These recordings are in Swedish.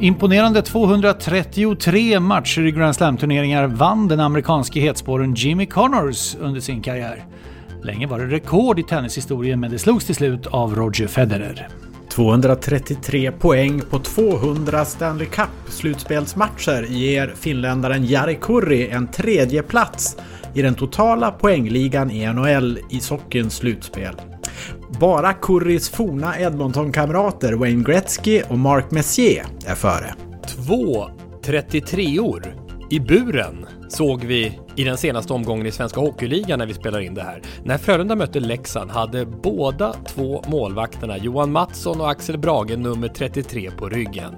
Imponerande 233 matcher i Grand Slam-turneringar vann den amerikanske hetsporren Jimmy Connors under sin karriär. Länge var det rekord i tennishistorien men det slogs till slut av Roger Federer. 233 poäng på 200 Stanley Cup-slutspelsmatcher ger finländaren Jari Kurri en tredje plats i den totala poängligan i NHL i sockens slutspel. Bara Currys forna Edmonton-kamrater Wayne Gretzky och Mark Messier är före. Två 33-or i buren såg vi i den senaste omgången i Svenska Hockeyligan när vi spelar in det här. När Frölunda mötte Leksand hade båda två målvakterna Johan Mattsson och Axel Brage nummer 33 på ryggen.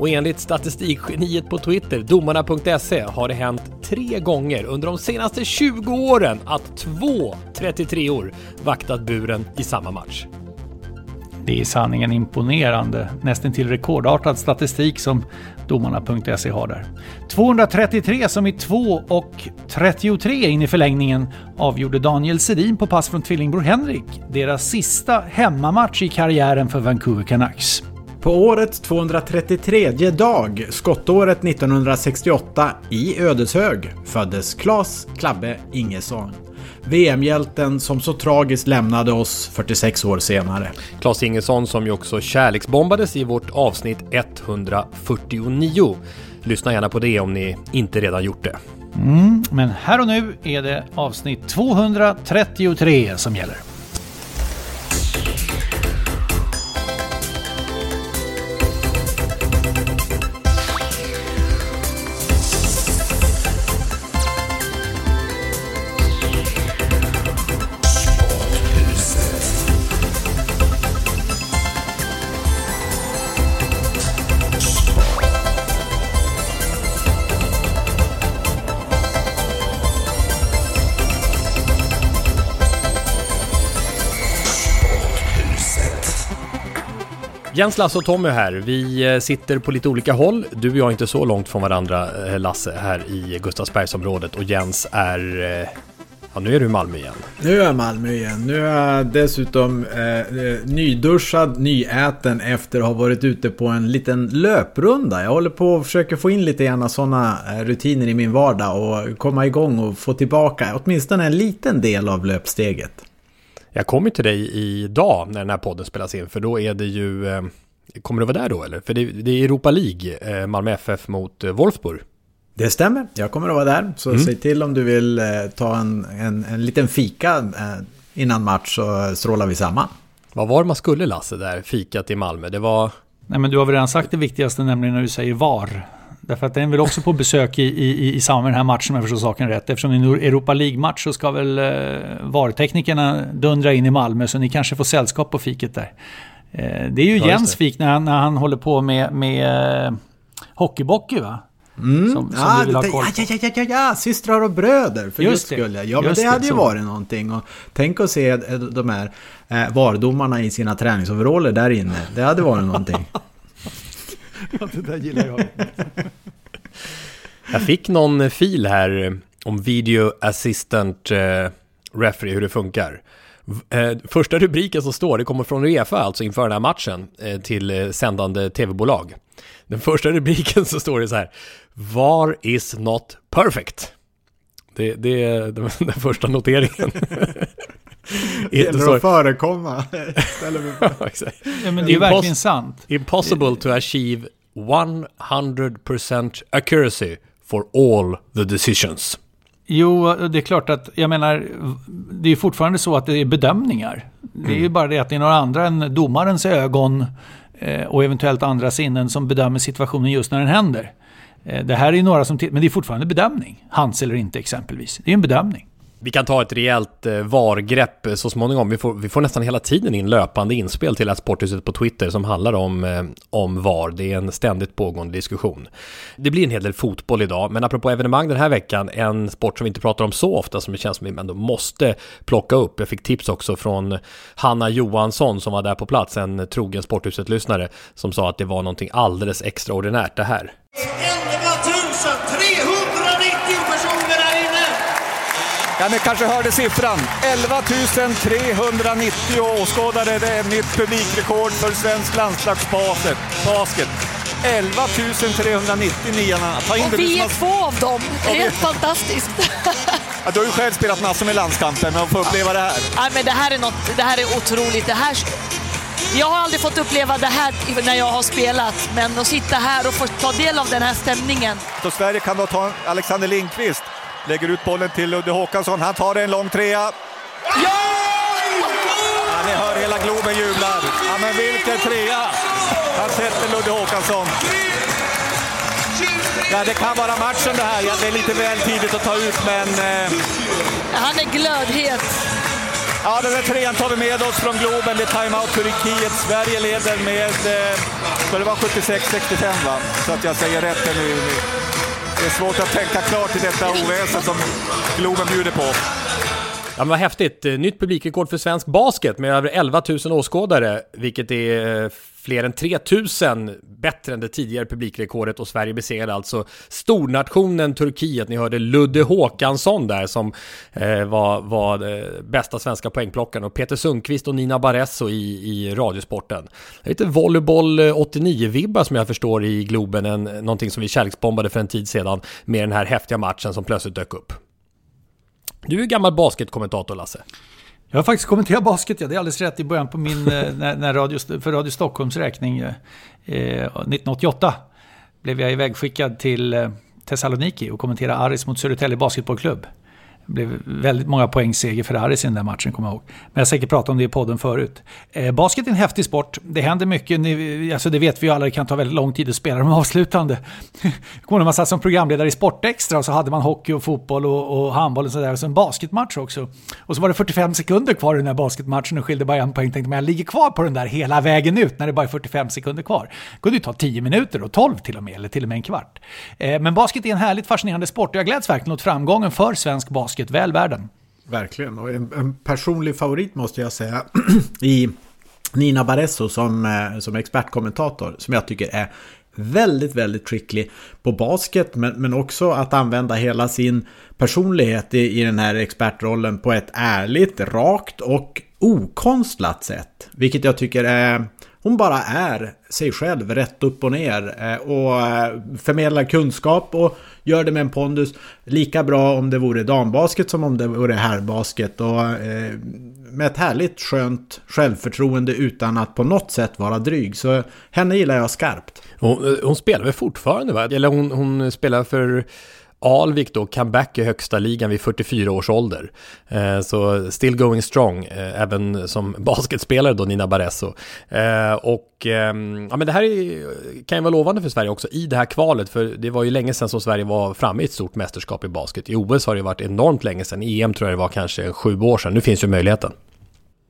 Och enligt statistikgeniet på Twitter, domarna.se, har det hänt tre gånger under de senaste 20 åren att två 33-or vaktat buren i samma match. Det är i sanningen imponerande, nästan till rekordartad statistik som domarna.se har där. 233 som i 2 och 33 in i förlängningen avgjorde Daniel Sedin på pass från tvillingbror Henrik, deras sista hemmamatch i karriären för Vancouver Canucks. På årets 233 dag, skottåret 1968, i Ödeshög föddes Claes Klabbe Ingesson. VM-hjälten som så tragiskt lämnade oss 46 år senare. Claes Ingesson som ju också kärleksbombades i vårt avsnitt 149. Lyssna gärna på det om ni inte redan gjort det. Mm, men här och nu är det avsnitt 233 som gäller. Jens, Lasse och Tommy här. Vi eh, sitter på lite olika håll. Du och jag är inte så långt från varandra, eh, Lasse, här i Gustavsbergsområdet. Och Jens är... Eh, ja, nu är du i Malmö igen. Nu är jag i Malmö igen. Nu är jag dessutom eh, nyduschad, nyäten efter att ha varit ute på en liten löprunda. Jag håller på och försöker få in lite gärna sådana rutiner i min vardag och komma igång och få tillbaka åtminstone en liten del av löpsteget. Jag kommer till dig idag när den här podden spelas in, för då är det ju... Eh, kommer du vara där då eller? För det, det är Europa League, eh, Malmö FF mot eh, Wolfsburg. Det stämmer, jag kommer att vara där. Så mm. säg till om du vill ta en, en, en liten fika innan match så strålar vi samman. Vad var det man skulle Lasse där, fikat i Malmö? Det var... Nej men du har väl redan sagt det viktigaste, nämligen när du säger VAR. Därför att den är väl också på besök i, i, i samband med den här matchen om jag förstår saken rätt. Eftersom det är en Europa League-match så ska väl eh, VAR-teknikerna dundra in i Malmö så ni kanske får sällskap på fiket där. Eh, det är ju ja, Jens fik när han, när han håller på med, med eh, hockeybockey va? Mm. Som, som ah, vill ha koll på. Ja, ja, ja, ja, systrar och bröder för just skull. Ja, ja men det, det hade ju så. varit någonting. Och tänk att se eh, de här eh, vardomarna i sina träningsoveraller där inne. Det hade varit någonting. ja, det där gillar jag. Jag fick någon fil här om Video Assistant eh, Referee, hur det funkar. Eh, första rubriken som står, det kommer från Uefa alltså inför den här matchen eh, till eh, sändande tv-bolag. Den första rubriken så står det så här, VAR is not perfect. Det, det är den, den första noteringen. Det gäller att förekomma. ja, men det är verkligen sant. Impossible to achieve 100% accuracy for all the decisions. Jo, det är klart att, jag menar, det är fortfarande så att det är bedömningar. Det är ju mm. bara det att det är några andra än domarens ögon eh, och eventuellt andra sinnen som bedömer situationen just när den händer. Eh, det här är ju några som, men det är fortfarande bedömning. Hans eller inte exempelvis. Det är en bedömning. Vi kan ta ett rejält eh, vargrepp VAR-grepp så småningom. Vi får, vi får nästan hela tiden in löpande inspel till Sporthuset på Twitter som handlar om, eh, om VAR. Det är en ständigt pågående diskussion. Det blir en hel del fotboll idag, men apropå evenemang den här veckan, en sport som vi inte pratar om så ofta som det känns som vi ändå måste plocka upp. Jag fick tips också från Hanna Johansson som var där på plats, en trogen Sporthuset-lyssnare, som sa att det var någonting alldeles extraordinärt det här. Ja, ni kanske hörde siffran. 11 390 åskådare. Det är ett nytt publikrekord för svensk landslagsbasket. Basket. 11 390 niorna. Ta in och vi är två av dem. Det är helt fantastiskt. Ja, du har ju själv spelat massor med landskamper, men att få uppleva det här. Ja, men det, här är något, det här är otroligt. Det här, jag har aldrig fått uppleva det här när jag har spelat, men att sitta här och få ta del av den här stämningen. Så Sverige kan då ta Alexander Lindqvist Lägger ut bollen till Ludde Håkansson. Han tar en lång trea. Ja! ja ni hör hela Globen jublar. Ja, men vilken trea! Han sätter Ludde Håkansson. Ja, det kan vara matchen det här. Ja, det är lite väl tidigt att ta ut, men... Eh... Han är glödhet. Ja, den där trean tar vi med oss från Globen. Det är timeout Turkiet. Sverige leder med... Eh, det var 76-65 va? Så att jag säger rätt nu. Det är svårt att tänka klart i detta oväsen som Globen bjuder på. Ja men vad häftigt. Eh, nytt publikrekord för svensk basket med över 11 000 åskådare, vilket är eh, fler än 3000 bättre än det tidigare publikrekordet och Sverige besegrade alltså stornationen Turkiet. Ni hörde Ludde Håkansson där som eh, var, var eh, bästa svenska poängplockaren och Peter Sundqvist och Nina Baresso i, i Radiosporten. Det är lite volleyboll eh, 89-vibbar som jag förstår i Globen, en, någonting som vi kärleksbombade för en tid sedan med den här häftiga matchen som plötsligt dök upp. Du är gammal basketkommentator Lasse. Jag har faktiskt kommenterat basket, ja, det är alldeles rätt, i början på min, eh, när, när radio, för Radio Stockholms räkning eh, 1988 blev jag ivägskickad till eh, Thessaloniki och kommenterade Aris mot Södertälje Basketbollklubb. Det blev väldigt många poängseger för Aris i den där matchen, kommer jag ihåg. Men jag har säkert pratat om det i podden förut. Eh, basket är en häftig sport. Det händer mycket. Ni, alltså det vet vi ju alla, det kan ta väldigt lång tid att spela de avslutande. Kommer när man satt som programledare i Sportextra och så hade man hockey och fotboll och, och handboll och sådär. Och så en basketmatch också. Och så var det 45 sekunder kvar i den här basketmatchen och skilde bara en poäng. Tänkte man, jag ligger kvar på den där hela vägen ut när det bara är 45 sekunder kvar. Det kunde ju ta 10 minuter och 12 till och med, eller till och med en kvart. Eh, men basket är en härligt fascinerande sport och jag gläds verkligen åt framgången för svensk basket basket väl värden. Verkligen, och en, en personlig favorit måste jag säga i Nina Baresso som, eh, som expertkommentator som jag tycker är väldigt, väldigt skicklig på basket men, men också att använda hela sin personlighet i, i den här expertrollen på ett ärligt, rakt och okonstlat sätt. Vilket jag tycker är hon bara är sig själv rätt upp och ner eh, och eh, förmedlar kunskap och gör det med en pondus. Lika bra om det vore dambasket som om det vore herrbasket och eh, med ett härligt skönt självförtroende utan att på något sätt vara dryg. Så henne gillar jag skarpt. Hon, hon spelar väl fortfarande va? Eller hon, hon spelar för Alvik då comeback i högsta ligan vid 44 års ålder. Eh, så still going strong, eh, även som basketspelare då Nina Baresso. Eh, och ehm, ja, men det här är, kan ju vara lovande för Sverige också i det här kvalet, för det var ju länge sedan som Sverige var framme i ett stort mästerskap i basket. I OS har det varit enormt länge sedan, i EM tror jag det var kanske sju år sedan. Nu finns ju möjligheten.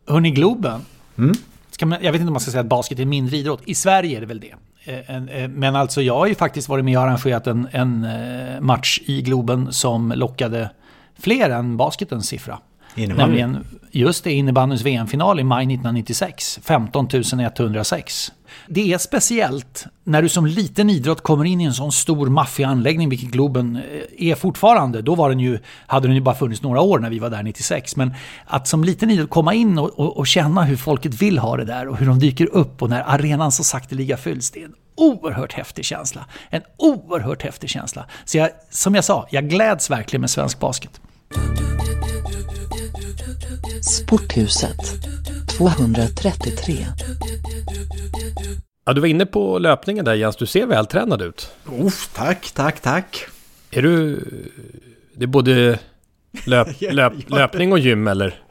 Hörni, Globen. Mm. Man, jag vet inte om man ska säga att basket är mindre idrott. I Sverige är det väl det. Eh, eh, men alltså jag har ju faktiskt varit med och arrangerat en, en eh, match i Globen som lockade fler än basketens siffra. Innebandy. Nämligen just det, innebandyns VM-final i maj 1996. 15 106. Det är speciellt när du som liten idrott kommer in i en sån stor maffig anläggning, vilket Globen eh, är fortfarande. Då var den ju, hade den ju bara funnits några år när vi var där 96. Men att som liten idrott komma in och, och, och känna hur folket vill ha det där och hur de dyker upp och när arenan så sakteliga fylls. Det är en oerhört häftig känsla. En oerhört häftig känsla. Så jag, som jag sa, jag gläds verkligen med svensk basket. Sporthuset 233 Ja, du var inne på löpningen där Jens, du ser vältränad ut. Uff, tack, tack, tack. Är du... Det är både löp, löp, löpning och gym eller?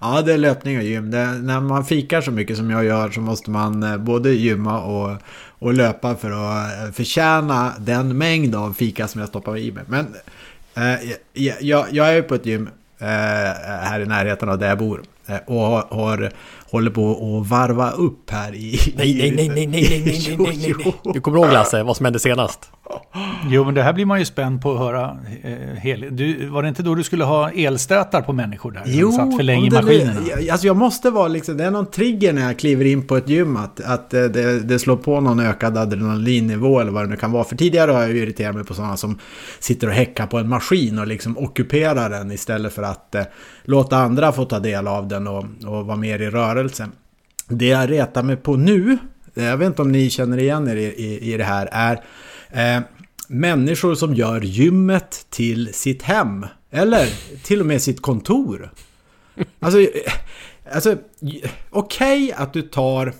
Ja, det är löpning och gym. Det, när man fikar så mycket som jag gör så måste man eh, både gymma och, och löpa för att eh, förtjäna den mängd av fika som jag stoppar i mig. Men eh, jag, jag, är på ett gym här i närheten av där jag bor. Eh, och har, har, håller på att varva upp här i... Nej, nej, nej, nej, nej, nej, nej, nej, nej. Du kommer ihåg Lasse, vad som hände senast? Jo, men det här blir man ju spänd på att höra. Eh, du, var det inte då du skulle ha elstötar på människor där? Jo, satt för länge i? Alltså jag måste vara liksom, det är någon trigger när jag kliver in på ett gym att, att eh, det, det slår på någon ökad adrenalinnivå eller vad det nu kan vara. För tidigare har jag ju irriterat mig på sådana som sitter och häckar på en maskin och liksom ockuperar den istället för att eh, låta andra få ta del av den och, och vara mer i rörelse. Det jag retar mig på nu, jag vet inte om ni känner igen er i, i, i det här, är eh, människor som gör gymmet till sitt hem. Eller till och med sitt kontor. Alltså, eh, alltså okej okay att du tar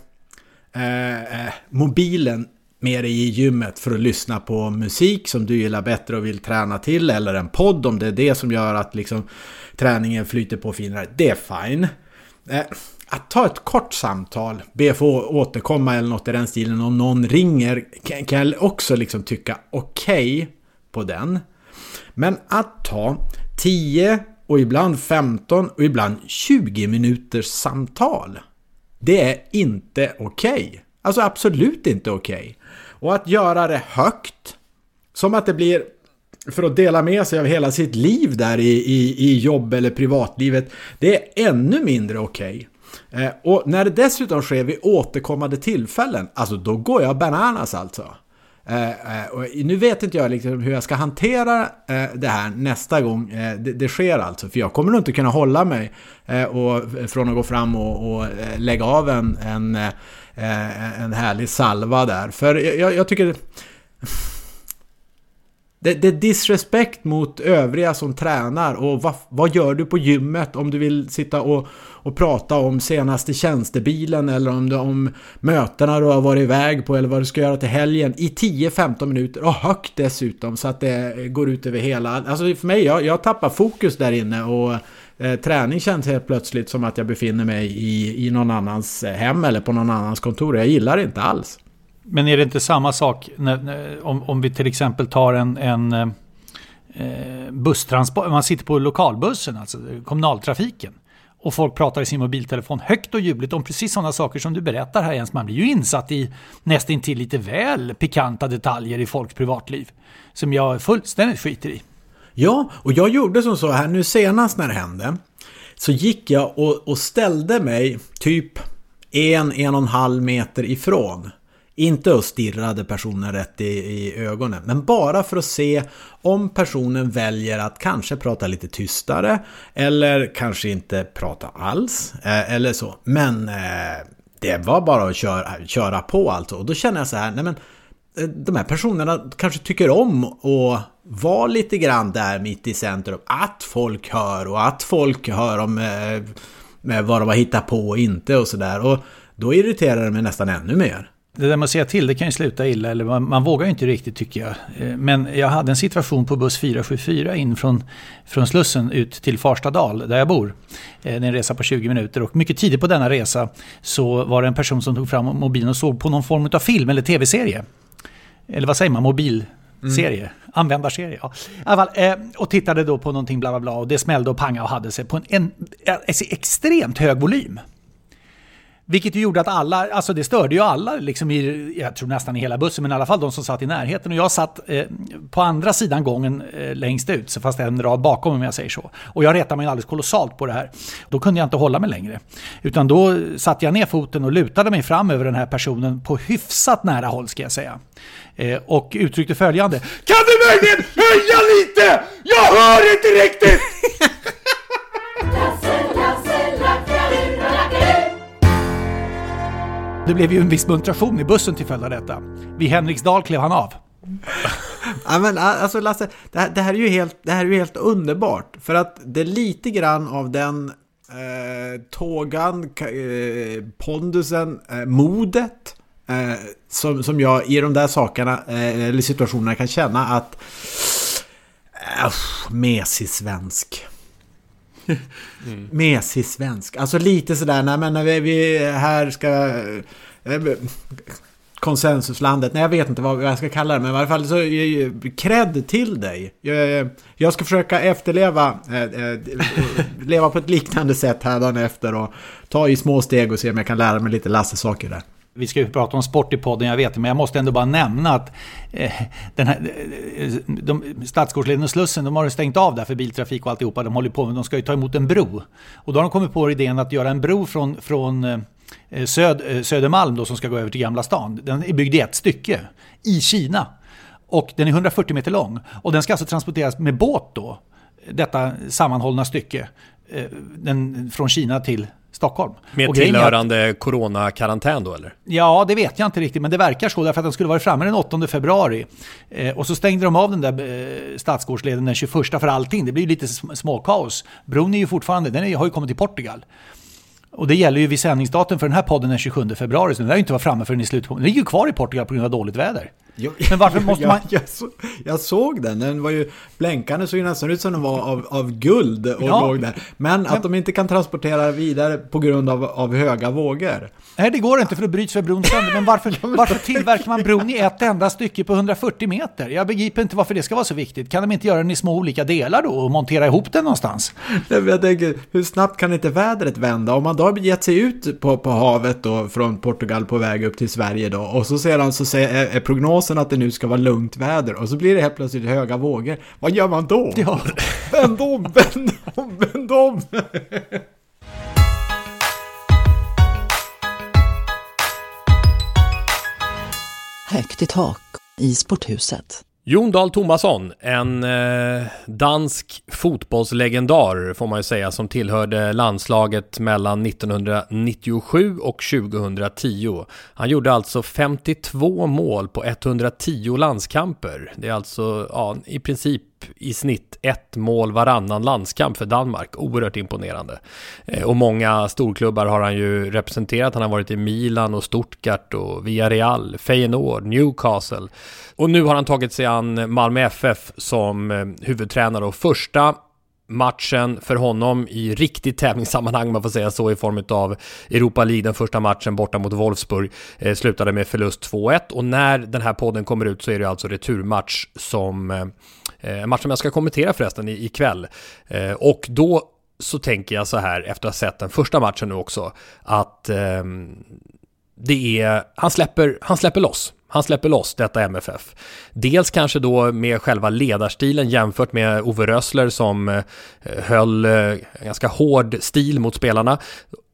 eh, eh, mobilen med dig i gymmet för att lyssna på musik som du gillar bättre och vill träna till. Eller en podd om det är det som gör att liksom, träningen flyter på finare. Det är fine. Eh, att ta ett kort samtal, be få återkomma eller något i den stilen om någon ringer kan, kan jag också liksom tycka okej okay på den. Men att ta 10 och ibland 15 och ibland 20 minuters samtal. Det är inte okej. Okay. Alltså absolut inte okej. Okay. Och att göra det högt. Som att det blir för att dela med sig av hela sitt liv där i, i, i jobb eller privatlivet. Det är ännu mindre okej. Okay. Eh, och när det dessutom sker vid återkommande tillfällen, alltså då går jag bananas alltså. Eh, eh och nu vet inte jag liksom hur jag ska hantera eh, det här nästa gång eh, det, det, sker alltså. För jag kommer nog inte kunna hålla mig eh, och, från att gå fram och, och eh, lägga av en, en, eh, en härlig salva där. För jag, jag tycker... Det, det, är disrespekt mot övriga som tränar och vad, vad gör du på gymmet om du vill sitta och, och prata om senaste tjänstebilen eller om, du, om mötena du har varit iväg på eller vad du ska göra till helgen i 10-15 minuter och högt dessutom så att det går ut över hela. Alltså för mig, jag, jag tappar fokus där inne och eh, träning känns helt plötsligt som att jag befinner mig i, i någon annans hem eller på någon annans kontor. Jag gillar det inte alls. Men är det inte samma sak när, om, om vi till exempel tar en, en eh, busstransport, man sitter på lokalbussen, alltså kommunaltrafiken. Och folk pratar i sin mobiltelefon högt och ljudligt om precis sådana saker som du berättar här Jens. Man blir ju insatt i nästintill lite väl pikanta detaljer i folks privatliv. Som jag fullständigt skiter i. Ja, och jag gjorde som så här nu senast när det hände. Så gick jag och, och ställde mig typ en, en och en halv meter ifrån inte och stirrade personen rätt i, i, ögonen, men bara för att se om personen väljer att kanske prata lite tystare eller kanske inte prata alls eh, eller så. Men eh, det var bara att köra, köra på alltså. Och då känner jag så här, nej men eh, de här personerna kanske tycker om att vara lite grann där mitt i centrum. Att folk hör och att folk hör om eh, vad de har hittat på och inte och sådär. Och då irriterar det mig nästan ännu mer. Det där med att säga till, det kan ju sluta illa. Eller man, man, vågar ju inte riktigt tycker jag. Eh, men jag hade en situation på buss 474 in från, från Slussen ut till Farstadal, där jag bor. Eh, det är en resa på 20 minuter och mycket tidigt på denna resa så var det en person som tog fram mobilen och såg på någon form av film eller tv-serie. Eller vad säger man, mobilserie? Mm. Användarserie, ja. Fall, eh, och tittade då på någonting bla bla bla och det smällde och pangade och hade sig på en, en, en extremt hög volym. Vilket ju gjorde att alla, alltså det störde ju alla, liksom i, jag tror nästan i hela bussen, men i alla fall de som satt i närheten. Och jag satt eh, på andra sidan gången eh, längst ut, så fast en rad bakom om jag säger så. Och jag retade mig alldeles kolossalt på det här. Då kunde jag inte hålla mig längre. Utan då satte jag ner foten och lutade mig fram över den här personen på hyfsat nära håll ska jag säga. Eh, och uttryckte följande. Kan du möjligen höja lite? Jag hör inte riktigt! Det blev ju en viss muntration i bussen till följd av detta. Vid Henriksdal klev han av. ja, men, alltså Lasse, det här, det här, är ju helt, det här är ju helt underbart. För att det är lite grann av den eh, tågan, eh, pondusen, eh, modet eh, som, som jag i de där sakerna, eh, eller situationerna kan känna att Eh, mesig svensk. Mm. Mesig svensk. Alltså lite sådär, nej men när vi, vi här ska... Eh, konsensuslandet. Nej, jag vet inte vad jag ska kalla det, men i alla fall så eh, cred till dig. Jag, eh, jag ska försöka efterleva, äh, äh, leva på ett liknande sätt här dagen efter och ta i små steg och se om jag kan lära mig lite Lasse-saker där. Vi ska ju prata om sport i podden, jag vet det, men jag måste ändå bara nämna att eh, den här, eh, de, Stadsgårdsleden och Slussen, de har stängt av där för biltrafik och alltihopa. De håller på med, de ska ju ta emot en bro. Och då har de kommit på idén att göra en bro från, från eh, Söd, eh, Södermalm då, som ska gå över till Gamla stan. Den är byggd i ett stycke i Kina. Och den är 140 meter lång. Och den ska alltså transporteras med båt då, detta sammanhållna stycke, eh, den, från Kina till Stockholm. Med och tillhörande coronakarantän då eller? Ja, det vet jag inte riktigt, men det verkar så därför att den skulle varit framme den 8 februari. Eh, och så stängde de av den där eh, Stadsgårdsleden den 21 för allting. Det blir lite småkaos. Bron är ju fortfarande, den är, har ju kommit till Portugal. Och det gäller ju vid sändningsdatum för den här podden den 27 februari, så den lär ju inte vara framme förrän i slutet på... Den ligger ju kvar i Portugal på grund av dåligt väder. Jo, Men varför måste man... Jag, jag, så, jag, såg den, den var ju blänkande, såg ju nästan ut som den var av, av guld och ja. låg där. Men att Men... de inte kan transportera vidare på grund av, av höga vågor. Nej, det går inte för då bryts väl bron sönder. Men varför, varför tillverkar man bron i ett enda stycke på 140 meter? Jag begriper inte varför det ska vara så viktigt. Kan de inte göra den i små olika delar då och montera ihop den någonstans? Jag tänker, hur snabbt kan inte vädret vända? Om man då har gett sig ut på, på havet då från Portugal på väg upp till Sverige då och så sedan så är, är prognosen att det nu ska vara lugnt väder och så blir det helt plötsligt höga vågor. Vad gör man då? Ja. Vänd om, vänd om, vänd om! Högt i tak i sporthuset. Jon Dahl Tomasson, en eh, dansk fotbollslegendar får man ju säga som tillhörde landslaget mellan 1997 och 2010. Han gjorde alltså 52 mål på 110 landskamper. Det är alltså ja, i princip i snitt ett mål varannan landskamp för Danmark. Oerhört imponerande. Eh, och många storklubbar har han ju representerat. Han har varit i Milan och Stuttgart och Villarreal, Feyenoord, Newcastle. Och nu har han tagit sig an Malmö FF som eh, huvudtränare och första matchen för honom i riktigt tävlingssammanhang, man får säga så, i form av Europa League, den första matchen borta mot Wolfsburg, eh, slutade med förlust 2-1 och när den här podden kommer ut så är det alltså returmatch som, eh, Eh, en match som jag ska kommentera förresten ikväll. Eh, och då så tänker jag så här, efter att ha sett den första matchen nu också, att ehm, det är, han släpper, han släpper loss. Han släpper loss detta MFF. Dels kanske då med själva ledarstilen jämfört med Ove Rössler som eh, höll ganska hård stil mot spelarna.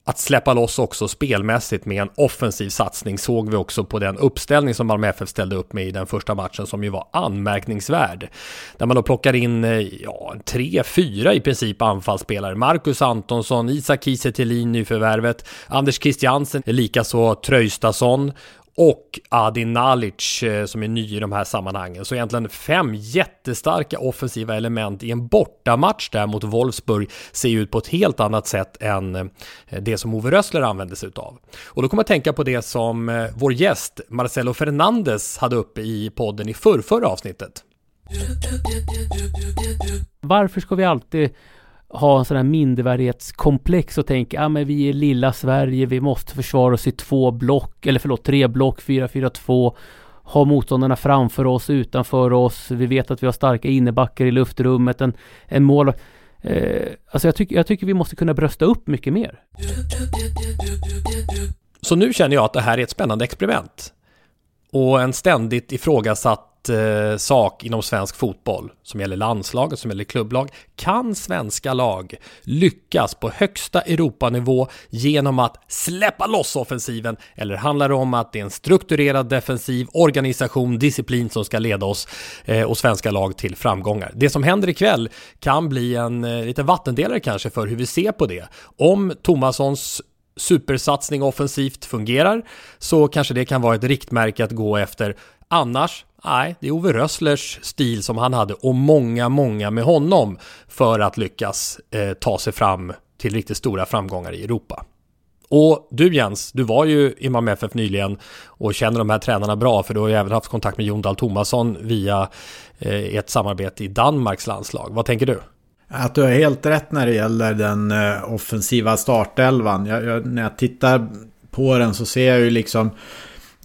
Att släppa loss också spelmässigt med en offensiv satsning såg vi också på den uppställning som Malmö FF ställde upp med i den första matchen som ju var anmärkningsvärd. Där man då plockar in eh, ja, tre, fyra i princip anfallsspelare. Marcus Antonsson, Isak Kiese nyförvärvet, Anders Christiansen, likaså Tröjstason och Adi Nalic eh, som är ny i de här sammanhangen. Så egentligen fem jättestarka offensiva element i en bortamatch där mot Wolfsburg ser ut på ett helt annat sätt än eh, det som Ove Rössler använde sig utav. Och då kommer jag tänka på det som eh, vår gäst Marcelo Fernandes hade uppe i podden i förrförra avsnittet. Varför ska vi alltid ha en sån här mindervärdighetskomplex och tänka, ja ah, men vi är lilla Sverige, vi måste försvara oss i två block, eller förlåt, tre block, fyra, fyra, två. Ha motståndarna framför oss, utanför oss. Vi vet att vi har starka innebackar i luftrummet, en, en mål. Eh, alltså jag, tycker jag tycker vi måste kunna brösta upp mycket mer. Så nu känner jag att det här är ett spännande experiment. Och en ständigt ifrågasatt eh, sak inom svensk fotboll som gäller landslaget, som gäller klubblag. Kan svenska lag lyckas på högsta Europanivå genom att släppa loss offensiven? Eller handlar det om att det är en strukturerad defensiv organisation, disciplin som ska leda oss eh, och svenska lag till framgångar? Det som händer ikväll kan bli en eh, liten vattendelare kanske för hur vi ser på det. Om Tomassons supersatsning offensivt fungerar så kanske det kan vara ett riktmärke att gå efter Annars, Nej, det är Ove Rösslers stil som han hade och många, många med honom för att lyckas eh, ta sig fram till riktigt stora framgångar i Europa. Och du Jens, du var ju i Malmö FF nyligen och känner de här tränarna bra för du har ju även haft kontakt med Jon Dahl Tomasson via eh, ett samarbete i Danmarks landslag. Vad tänker du? Att du har helt rätt när det gäller den eh, offensiva startelvan. Jag, jag, när jag tittar på den så ser jag ju liksom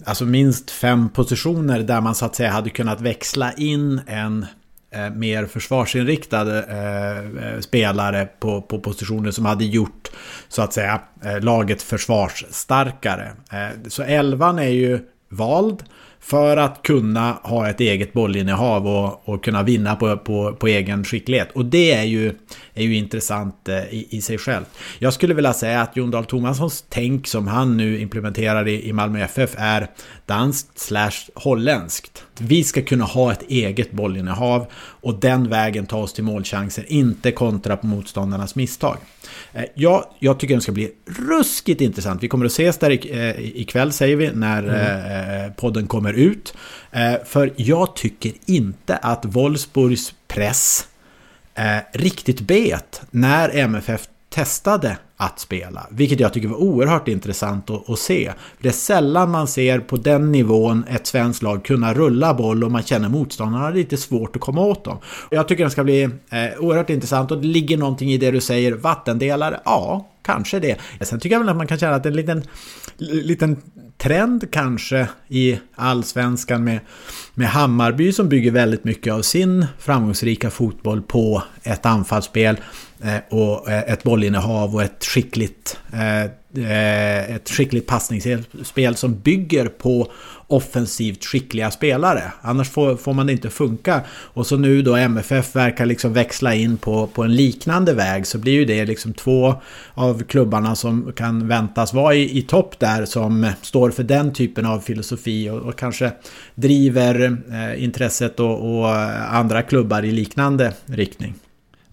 alltså minst fem positioner där man så att säga hade kunnat växla in en eh, mer försvarsinriktad eh, eh, spelare på, på positioner som hade gjort så att säga eh, laget försvarsstarkare. Eh, så elvan är ju vald. För att kunna ha ett eget bollinnehav och, och kunna vinna på, på, på egen skicklighet. Och det är ju, är ju intressant eh, i, i sig själv. Jag skulle vilja säga att Jon Dahl Tomassons tänk som han nu implementerar i, i Malmö FF är danskt slash holländskt. Vi ska kunna ha ett eget bollinnehav och den vägen ta oss till målchanser, inte kontra på motståndarnas misstag. Eh, ja, jag tycker den ska bli ruskigt intressant. Vi kommer att ses där eh, ikväll säger vi när mm. podden kommer ut. För jag tycker inte att Wolfsburgs press riktigt bet när MFF testade att spela. Vilket jag tycker var oerhört intressant att, att, se. Det är sällan man ser på den nivån ett svenskt lag kunna rulla boll och man känner motståndarna lite svårt att komma åt dem. Jag tycker den ska bli eh, oerhört intressant och det ligger någonting i det du säger. Vattendelare? Ja, kanske det. Sen tycker jag väl att man kan känna att det är en liten, liten trend kanske i allsvenskan med, med Hammarby som bygger väldigt mycket av sin framgångsrika fotboll på ett anfallsspel eh, och eh, ett bollinnehav och ett skickligt, eh, ett skickligt passningsspel som bygger på offensivt skickliga spelare. Annars får, får man det inte funka. Och så nu då MFF verkar liksom växla in på, på en liknande väg så blir ju det liksom två av klubbarna som kan väntas vara i, i topp där som står för den typen av filosofi och, och kanske driver Eh, intresset och, och eh, andra klubbar i liknande riktning.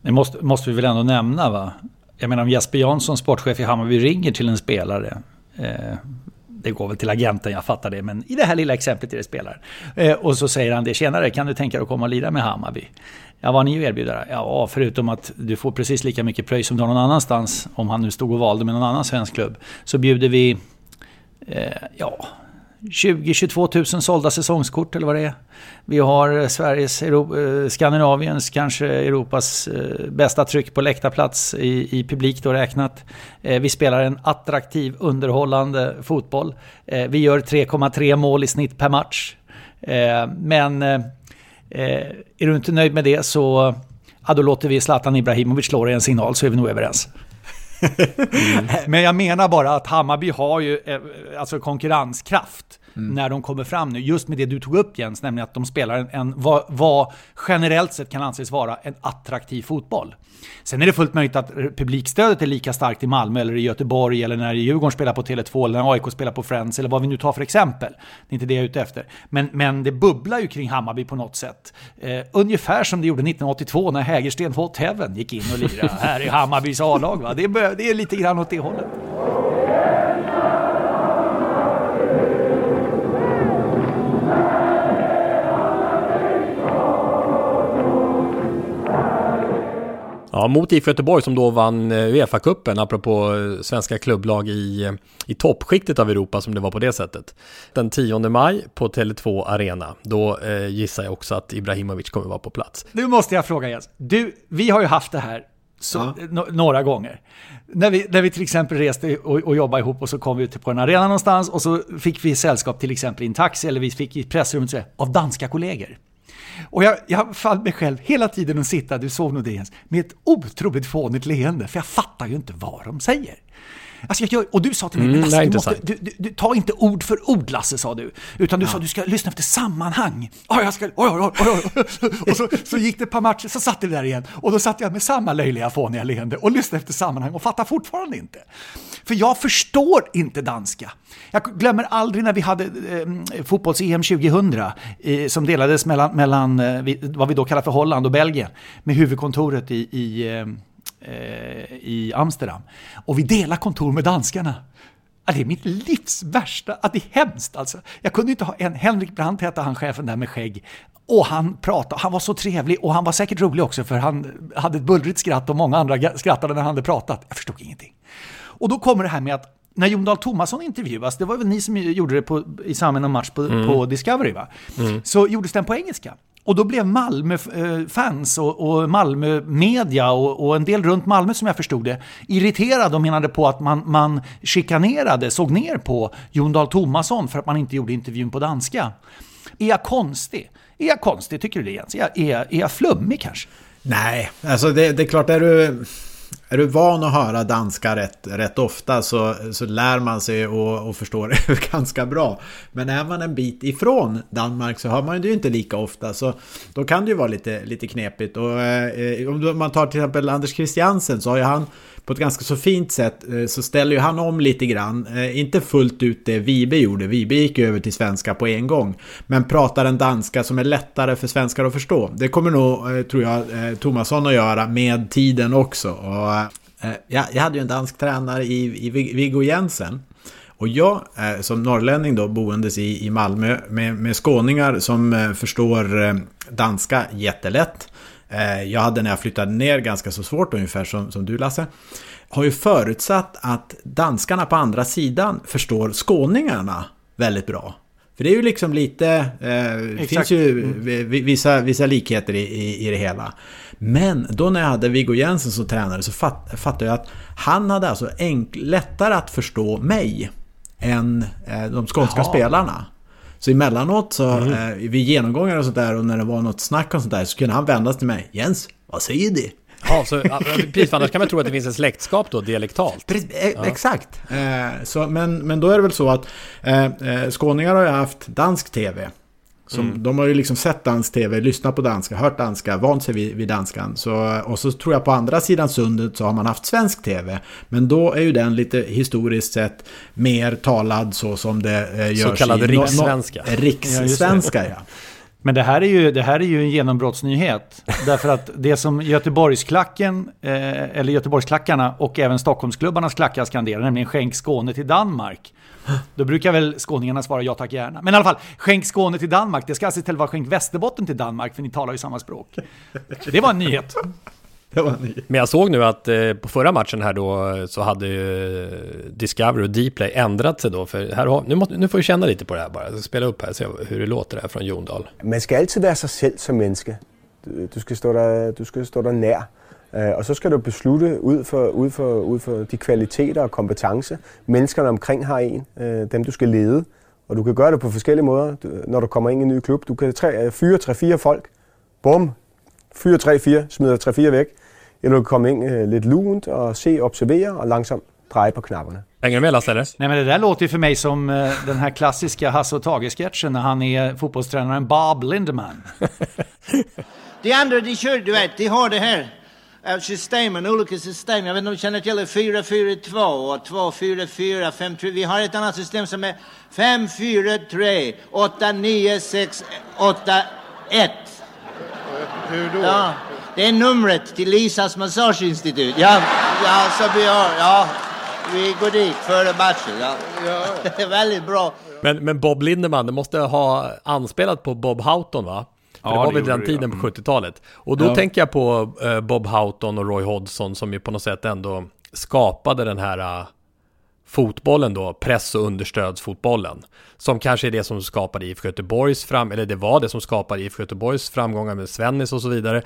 Det måste, måste vi väl ändå nämna va? Jag menar om Jesper Jansson, sportchef i Hammarby, ringer till en spelare. Eh, det går väl till agenten, jag fattar det, men i det här lilla exemplet är det spelaren. Eh, och så säger han det, tjenare, kan du tänka dig att komma och lira med Hammarby? Ja, vad har ni att erbjuda? Ja, förutom att du får precis lika mycket pröjs som du har någon annanstans, om han nu stod och valde med någon annan svensk klubb, så bjuder vi, eh, ja, 20-22 000 sålda säsongskort eller vad det är. Vi har eh, Sveriges, Europa, eh, Skandinaviens, kanske Europas eh, bästa tryck på läktarplats i, i publik då räknat. Vi spelar en attraktiv, underhållande fotboll. Vi gör 3,3 mål i snitt per match. Men är du inte nöjd med det så ja, då låter vi Zlatan Ibrahimovic slå dig en signal så är vi nog överens. Mm. Men jag menar bara att Hammarby har ju eh, alltså konkurrenskraft mm. när de kommer fram nu. Just med det du tog upp Jens, nämligen att de spelar en, en vad, vad, generellt sett kan anses vara en attraktiv fotboll. Sen är det fullt möjligt att publikstödet är lika starkt i Malmö eller i Göteborg eller när Djurgården spelar på Tele2 eller när AIK spelar på Friends eller vad vi nu tar för exempel. Det är inte det jag är ute efter. Men, men det bubblar ju kring Hammarby på något sätt. Eh, ungefär som det gjorde 1982 när Hägersten Hot Heaven gick in och lirade här i Hammarbys A-lag. Det, det är lite grann åt det hållet. Ja, mot IFK Göteborg som då vann eh, Uefa-cupen, apropå eh, svenska klubblag i, eh, i toppskiktet av Europa som det var på det sättet. Den 10 maj på Tele2 Arena, då eh, gissar jag också att Ibrahimovic kommer vara på plats. Nu måste jag fråga Jens, du, vi har ju haft det här så, ja. några gånger. När vi, när vi till exempel reste och, och jobbade ihop och så kom vi ut på en arena någonstans och så fick vi sällskap till exempel i en taxi eller vi fick i pressrummet av danska kollegor. Och jag, jag fann mig själv hela tiden att sitta, du såg nog det Jens, med ett otroligt fånigt leende, för jag fattar ju inte vad de säger. Alltså jag, och du sa till mig, mm, Lasse, du måste, du, du, du, ta inte ord för ord Lasse, sa du. Utan du ja. sa du ska lyssna efter sammanhang. Oh, jag ska, oj, oj, oj, oj. Och så, så gick det ett par matcher, så satt det där igen. Och då satt jag med samma löjliga fåniga leende och lyssnade efter sammanhang och fattar fortfarande inte. För jag förstår inte danska. Jag glömmer aldrig när vi hade eh, fotbolls-EM 2000 eh, som delades mellan, mellan eh, vad vi då kallar för Holland och Belgien med huvudkontoret i, i eh, i Amsterdam. Och vi delar kontor med danskarna. Ja, det är mitt livs värsta, det är hemskt alltså. Jag kunde inte ha en, Henrik Brandt hette han chefen där med skägg. Och han pratade, han var så trevlig och han var säkert rolig också för han hade ett bullrigt skratt och många andra skrattade när han hade pratat. Jag förstod ingenting. Och då kommer det här med att när Jon Dahl Tomasson intervjuas, det var väl ni som gjorde det på, i samband med någon match på, mm. på Discovery va? Mm. Så gjordes den på engelska. Och då blev Malmö-fans eh, och, och Malmö-media och, och, en del runt Malmö som jag förstod det irriterade och menade på att man, man chikanerade, såg ner på Jon Dahl Tomasson för att man inte gjorde intervjun på danska. Är jag konstig? Är jag konstig, tycker du det Jens? Är jag, är jag, är jag flummig kanske? Nej, alltså det, det är klart, är du är du van att höra danska rätt, rätt ofta så, så lär man sig och, och förstår det ganska bra. Men är man en bit ifrån Danmark så hör man det ju inte lika ofta. Så då kan det ju vara lite, lite knepigt. Och, eh, om man tar till exempel Anders Christiansen så har ju han på ett ganska så fint sätt eh, så ställer ju han om lite grann. Eh, inte fullt ut det Vibe gjorde. Vibe gick över till svenska på en gång. Men pratar en danska som är lättare för svenskar att förstå. Det kommer nog, eh, tror jag, Tomasson att göra med tiden också. Och, jag, hade ju en dansk tränare i, Viggo Jensen. Och jag som norrlänning då boendes i, i Malmö med, med skåningar som förstår danska jättelätt. Eh, jag hade när jag flyttade ner ganska så svårt ungefär som, som du Lasse. Har ju förutsatt att danskarna på andra sidan förstår skåningarna väldigt bra. För det är ju liksom lite, eh, finns ju mm. vissa, vissa likheter i, i, i, det hela. Men då när jag hade Viggo Jensen som tränare så fatt, fattade jag att han hade alltså enk, lättare att förstå mig än eh, de skånska Jaha. spelarna. Så emellanåt så mm. eh, vid genomgångar och sånt där och när det var något snack och sånt där så kunde han vända sig till mig. Jens, vad säger du? Ja, så, precis, annars kan man tro att det finns ett släktskap då, dialektalt. Precis, e- ja. Exakt. Eh, så, men, men då är det väl så att eh, eh skåningar har ju haft dansk tv. Som, mm. De har ju liksom sett dansk tv, lyssnat på danska, hört danska, vant sig vid, vid danskan. Så, och så tror jag på andra sidan sundet så har man haft svensk tv. Men då är ju den lite historiskt sett mer talad så som det eh, görs så kallad i... rikssvenska. No, no, rikssvenska, ja. Men det här är ju, det här är ju en genombrottsnyhet. Därför att det som Göteborgsklacken, eh, eller Göteborgsklackarna och även Stockholmsklubbarnas klackar skanderar, nämligen skänk Skåne till Danmark. Då brukar väl skåningarna svara ja tack gärna. Men i alla fall, skänk Skåne till Danmark. Det ska alltså istället vara skänk Västerbotten till Danmark, för ni talar ju samma språk. Det var en nyhet. Men jag såg nu att eh, på förra matchen här då så hade ju Discovery och Dplay ändrat sig då. För här har, nu, måste, nu får vi känna lite på det här bara. Jag ska spela upp här och se hur det låter här från Jondal. Man ska alltid vara sig själv som människa. Du, du, ska stå där, du ska stå där nära. Uh, og så skal du beslutte ud for, ud, for, ud for de kvaliteter og kompetence, menneskerne omkring har en, uh, dem du skal lede. Og du kan gøre det på forskellige måder, når du kommer ind i en ny klub. Du kan tre, fyre 3-4 folk. Bum, fyre 3-4, smider 3-4 væk. Eller du kan komme ind lidt lunt og se, observere og langsomt dreje på knapperne. Hänger du med Lasse eller? Nej men det där låter ju för mig som uh, den här klassiska Hasse och Tage-sketchen när han är fotbollstränaren Bob Lindeman. de andra de kör, du vet, de har det här systemen, olika system. Jag vet inte om du känner till det, 4-4-2 och 2-4-4, 5-3. Vi har ett annat system som är 5-4-3, 8-9-6, 8-1. Hur då? Ja, det är numret till Lisas massageinstitut. Ja, ja, så vi har, ja. Vi går dit före matchen. Ja. ja. Det är väldigt bra. Men, men Bob Lindeman, det måste ha anspelat på Bob Houghton va? Ja, det var väl den tiden på 70-talet. Mm. Och då ja. tänker jag på uh, Bob Houghton och Roy Hodgson som ju på något sätt ändå skapade den här uh, fotbollen då, press och understödsfotbollen. Som kanske är det som skapade IFK Göteborgs fram, eller det var det som skapade IFK Göteborgs framgångar med Svennis och så vidare.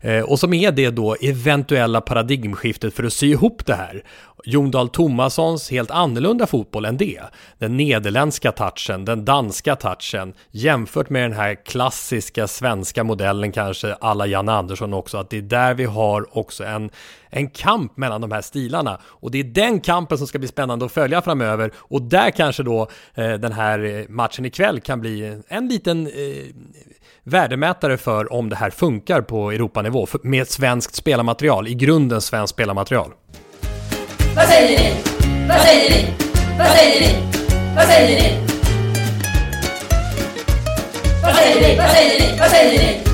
Eh, och som är det då eventuella paradigmskiftet för att sy ihop det här. Jon Dahl Tomassons helt annorlunda fotboll än det. Den nederländska touchen, den danska touchen, jämfört med den här klassiska svenska modellen kanske, alla Jan Andersson också, att det är där vi har också en, en kamp mellan de här stilarna. Och det är den kampen som ska bli spännande att följa framöver och där kanske då eh, den här eh, matchen ikväll kan bli en liten eh, värdemätare för om det här funkar på Europanivå med svenskt spelarmaterial, i grunden svenskt spelarmaterial. Vad säger ni? Vad säger ni? Vad säger ni? Vad säger ni? Vad säger ni? Vad säger ni? Vad säger ni?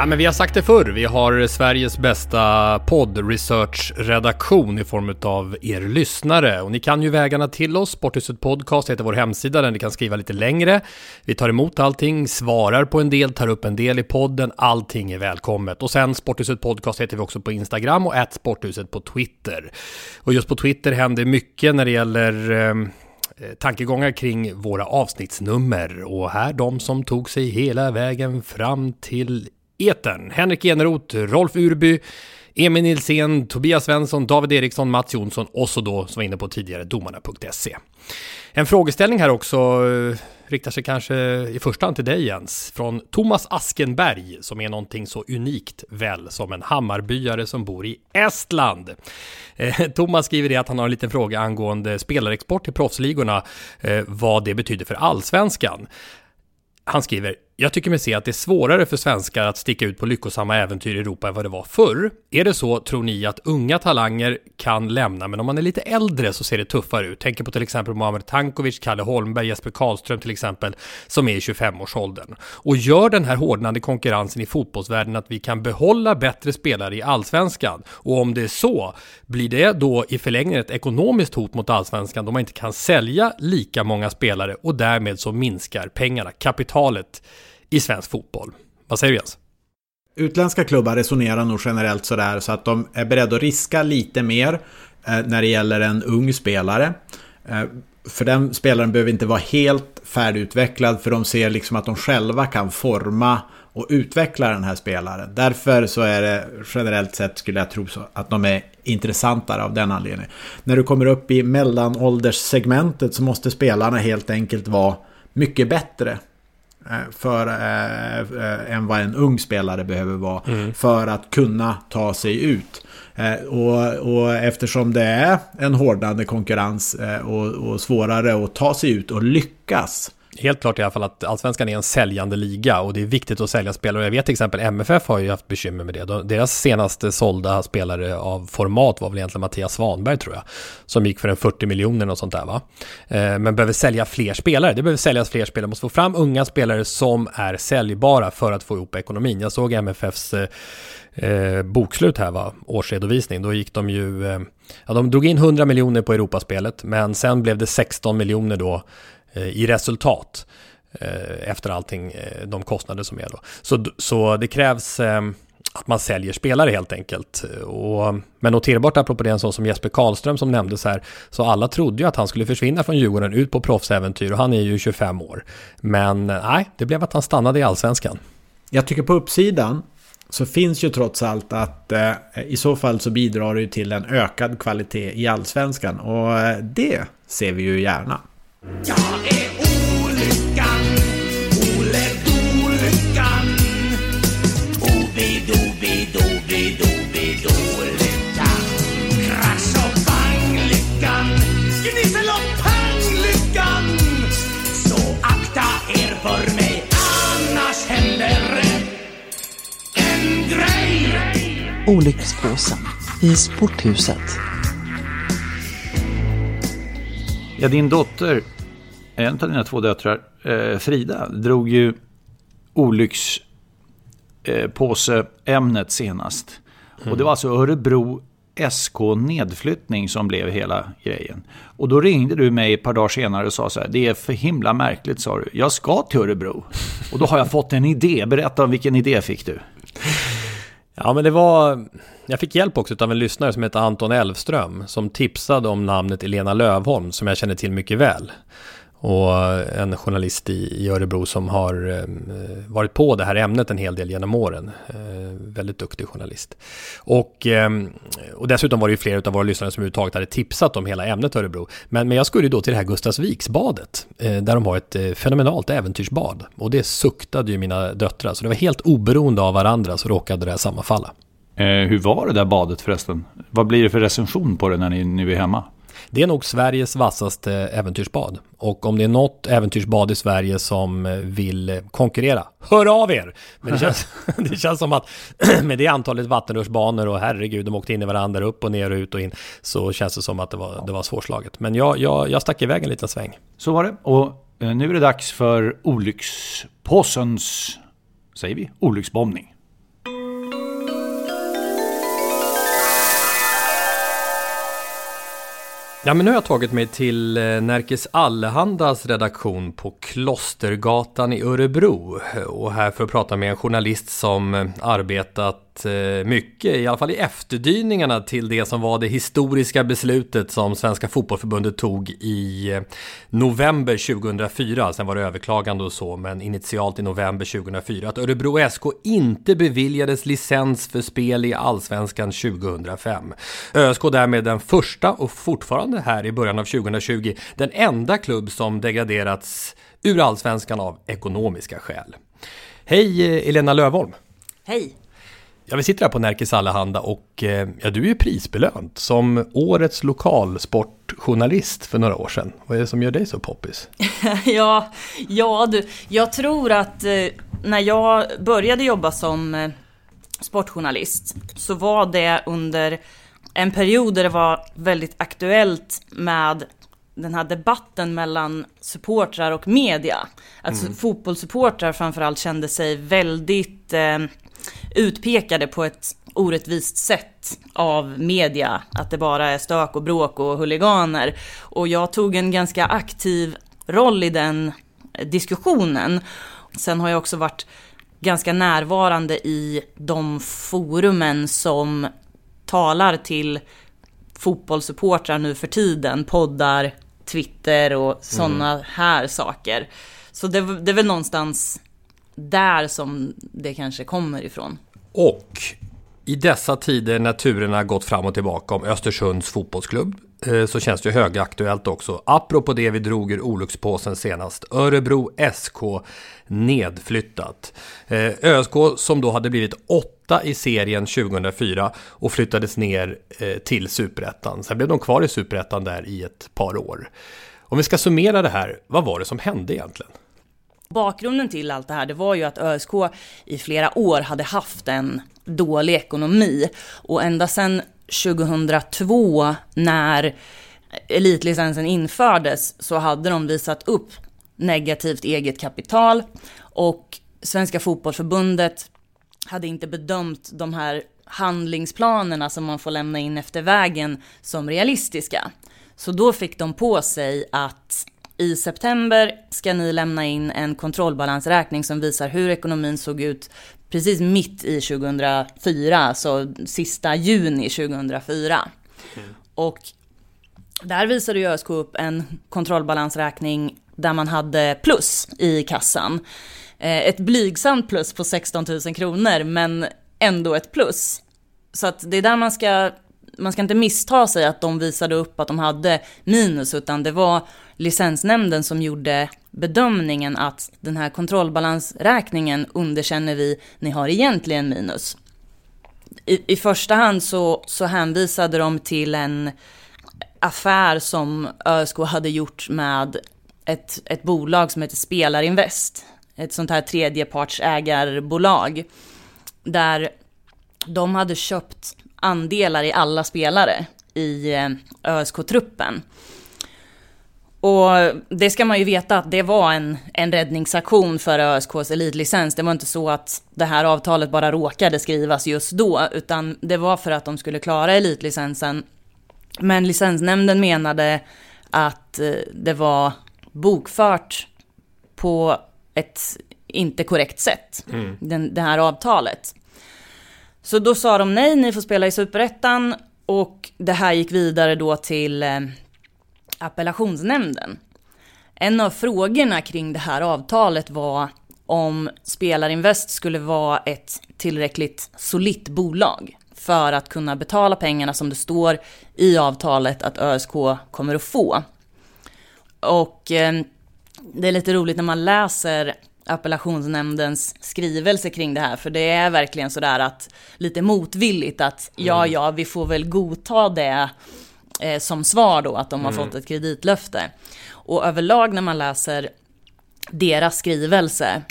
Ja, men vi har sagt det förr. Vi har Sveriges bästa podd-research-redaktion i form av er lyssnare. Och ni kan ju vägarna till oss. Sporthuset Podcast heter vår hemsida där ni kan skriva lite längre. Vi tar emot allting, svarar på en del, tar upp en del i podden. Allting är välkommet. Och sen Sporthuset Podcast heter vi också på Instagram och at Sporthuset på Twitter. Och just på Twitter händer mycket när det gäller ehm, eh, tankegångar kring våra avsnittsnummer och här de som tog sig hela vägen fram till etern. Henrik Eneroth, Rolf Urby, Emil Nilsén, Tobias Svensson, David Eriksson, Mats Jonsson och så då, som var inne på tidigare, domarna.se. En frågeställning här också eh, riktar sig kanske i första hand till dig Jens, från Thomas Askenberg som är någonting så unikt väl som en Hammarbyare som bor i Estland. Eh, Thomas skriver det att han har en liten fråga angående spelarexport till proffsligorna, eh, vad det betyder för allsvenskan. Han skriver jag tycker mig se att det är svårare för svenskar att sticka ut på lyckosamma äventyr i Europa än vad det var förr. Är det så, tror ni, att unga talanger kan lämna, men om man är lite äldre så ser det tuffare ut? Tänker på till exempel Mohamed Tankovic, Kalle Holmberg, Jesper Karlström till exempel, som är i 25-årsåldern. Och gör den här hårdnande konkurrensen i fotbollsvärlden att vi kan behålla bättre spelare i allsvenskan? Och om det är så, blir det då i förlängningen ett ekonomiskt hot mot allsvenskan då man inte kan sälja lika många spelare och därmed så minskar pengarna, kapitalet i svensk fotboll. Vad säger du Jens? Utländska klubbar resonerar nog generellt sådär så att de är beredda att riska lite mer eh, när det gäller en ung spelare. Eh, för den spelaren behöver inte vara helt färdigutvecklad för de ser liksom att de själva kan forma och utveckla den här spelaren. Därför så är det generellt sett skulle jag tro så att de är intressantare av den anledningen. När du kommer upp i mellanålderssegmentet så måste spelarna helt enkelt vara mycket bättre för, äh, äh, än vad en ung spelare behöver vara mm. för att kunna ta sig ut. Äh, och, och, eftersom det är en hårdnande konkurrens och, och svårare att ta sig ut och lyckas helt klart i alla fall att allsvenskan är en säljande liga och det är viktigt att sälja spelare. Jag vet till exempel MFF har ju haft bekymmer med det. Deras senaste sålda spelare av format var väl egentligen Mattias Svanberg tror jag. Som gick för en 40 miljoner och sånt där va. Eh, men behöver sälja fler spelare. Det behöver säljas fler spelare. Man måste få fram unga spelare som är säljbara för att få ihop ekonomin. Jag såg MFFs eh, eh, bokslut här va, årsredovisning. Då gick de ju, eh, ja de drog in 100 miljoner på Europaspelet men sen blev det 16 miljoner då Eh, i resultat eh, efter allting, eh, de kostnader som är då. Så, så det krävs att man säljer spelare helt enkelt. Och, men noterbart apropå det en sån som Jesper Karlström som nämndes här, så alla trodde ju att han skulle försvinna från Djurgården ut på proffsäventyr och han är ju 25 år. Men nej, det blev att han stannade i allsvenskan. Jag tycker på uppsidan så finns ju trots allt att eh, i så fall så bidrar det ju till en ökad kvalitet i allsvenskan och det ser vi ju gärna. Jag är olyckan, Ole Dolyckan. Obi-dobi-dobi-dobi-dolyckan. Krasch och bang-lyckan. Gnissel och pang-lyckan. Så akta er för mig, annars händer en grej. Olyckspåsen i sporthuset. Ja, din dotter, en av dina två döttrar, eh, Frida, drog ju olyckspåseämnet eh, senast. Mm. Och det var alltså Örebro SK nedflyttning som blev hela grejen. Och då ringde du mig ett par dagar senare och sa så här, det är för himla märkligt sa du. Jag ska till Örebro. Och då har jag fått en idé. Berätta om vilken idé fick du? Ja, men det var... Jag fick hjälp också av en lyssnare som heter Anton Elfström som tipsade om namnet Elena Lövholm som jag känner till mycket väl och en journalist i, i Örebro som har ehm, varit på det här ämnet en hel del genom åren. Eh, väldigt duktig journalist. Och, ehm, och dessutom var det ju flera av våra lyssnare som överhuvudtaget hade tipsat om hela ämnet Örebro. Men, men jag skulle då till det här Gustavsviksbadet, eh, där de har ett eh, fenomenalt äventyrsbad. Och det suktade ju mina döttrar, så det var helt oberoende av varandra så råkade det här sammanfalla. Hur var det där badet förresten? Vad blir det för recension på det när ni nu är hemma? Det är nog Sveriges vassaste äventyrsbad. Och om det är något äventyrsbad i Sverige som vill konkurrera, hör av er! Men det känns, det känns som att med det antalet vattenrutschbanor och herregud, de åkte in i varandra, upp och ner och ut och in, så känns det som att det var, det var svårslaget. Men jag, jag, jag stack iväg en liten sväng. Så var det. Och eh, nu är det dags för olyckspåsens, säger vi, olycksbombning. Ja, men nu har jag tagit mig till eh, Närkes Allehandas redaktion på Klostergatan i Örebro. Och här för att prata med en journalist som eh, arbetat Eh, mycket, i alla fall i efterdyningarna till det som var det historiska beslutet som Svenska Fotbollförbundet tog i eh, november 2004. Sen var det överklagande och så, men initialt i november 2004. Att Örebro SK inte beviljades licens för spel i Allsvenskan 2005. ÖSK därmed den första och fortfarande här i början av 2020 den enda klubb som degraderats ur allsvenskan av ekonomiska skäl. Hej eh, Elena Lövholm! Hej! Ja, vi sitter här på Närkes Allehanda och eh, ja, du är ju prisbelönt som årets lokalsportjournalist för några år sedan. Vad är det som gör dig så poppis? ja, ja du, jag tror att eh, när jag började jobba som sportjournalist så var det under en period där det var väldigt aktuellt med den här debatten mellan supportrar och media. Att mm. fotbollssupportrar framförallt kände sig väldigt eh, utpekade på ett orättvist sätt av media. Att det bara är stök och bråk och huliganer. Och jag tog en ganska aktiv roll i den diskussionen. Sen har jag också varit ganska närvarande i de forumen som talar till fotbollssupportrar nu för tiden, poddar, Twitter och sådana mm. här saker. Så det, det är väl någonstans där som det kanske kommer ifrån. Och i dessa tider när turerna gått fram och tillbaka om Östersunds fotbollsklubb eh, så känns det högaktuellt också. Apropå det vi drog ur olyckspåsen senast. Örebro SK nedflyttat. Eh, ÖSK som då hade blivit åtta i serien 2004 och flyttades ner eh, till superettan. Sen blev de kvar i superettan där i ett par år. Om vi ska summera det här, vad var det som hände egentligen? Bakgrunden till allt det här, det var ju att ÖSK i flera år hade haft en dålig ekonomi. Och ända sedan 2002 när elitlicensen infördes så hade de visat upp negativt eget kapital och Svenska fotbollförbundet hade inte bedömt de här handlingsplanerna som man får lämna in efter vägen som realistiska. Så då fick de på sig att i september ska ni lämna in en kontrollbalansräkning som visar hur ekonomin såg ut precis mitt i 2004, alltså sista juni 2004. Mm. Och där visade ju ÖSK upp en kontrollbalansräkning där man hade plus i kassan. Eh, ett blygsamt plus på 16 000 kronor, men ändå ett plus. Så att det är där man ska, man ska inte missta sig att de visade upp att de hade minus, utan det var licensnämnden som gjorde bedömningen att den här kontrollbalansräkningen underkänner vi, ni har egentligen minus. I, i första hand så, så hänvisade de till en affär som ÖSK hade gjort med ett, ett bolag som heter Spelarinvest. Ett sånt här tredjepartsägarbolag. Där de hade köpt andelar i alla spelare i eh, ÖSK-truppen. Och det ska man ju veta att det var en, en räddningsaktion för ÖSKs elitlicens. Det var inte så att det här avtalet bara råkade skrivas just då, utan det var för att de skulle klara elitlicensen. Men licensnämnden menade att eh, det var bokfört på ett inte korrekt sätt, mm. den, det här avtalet. Så då sa de nej, ni får spela i superettan och det här gick vidare då till eh, appellationsnämnden. En av frågorna kring det här avtalet var om Spelarinvest skulle vara ett tillräckligt solitt bolag för att kunna betala pengarna som det står i avtalet att ÖSK kommer att få. Och eh, det är lite roligt när man läser appellationsnämndens skrivelse kring det här, för det är verkligen sådär att lite motvilligt att ja, mm. ja, vi får väl godta det eh, som svar då, att de har mm. fått ett kreditlöfte. Och överlag när man läser deras skrivelse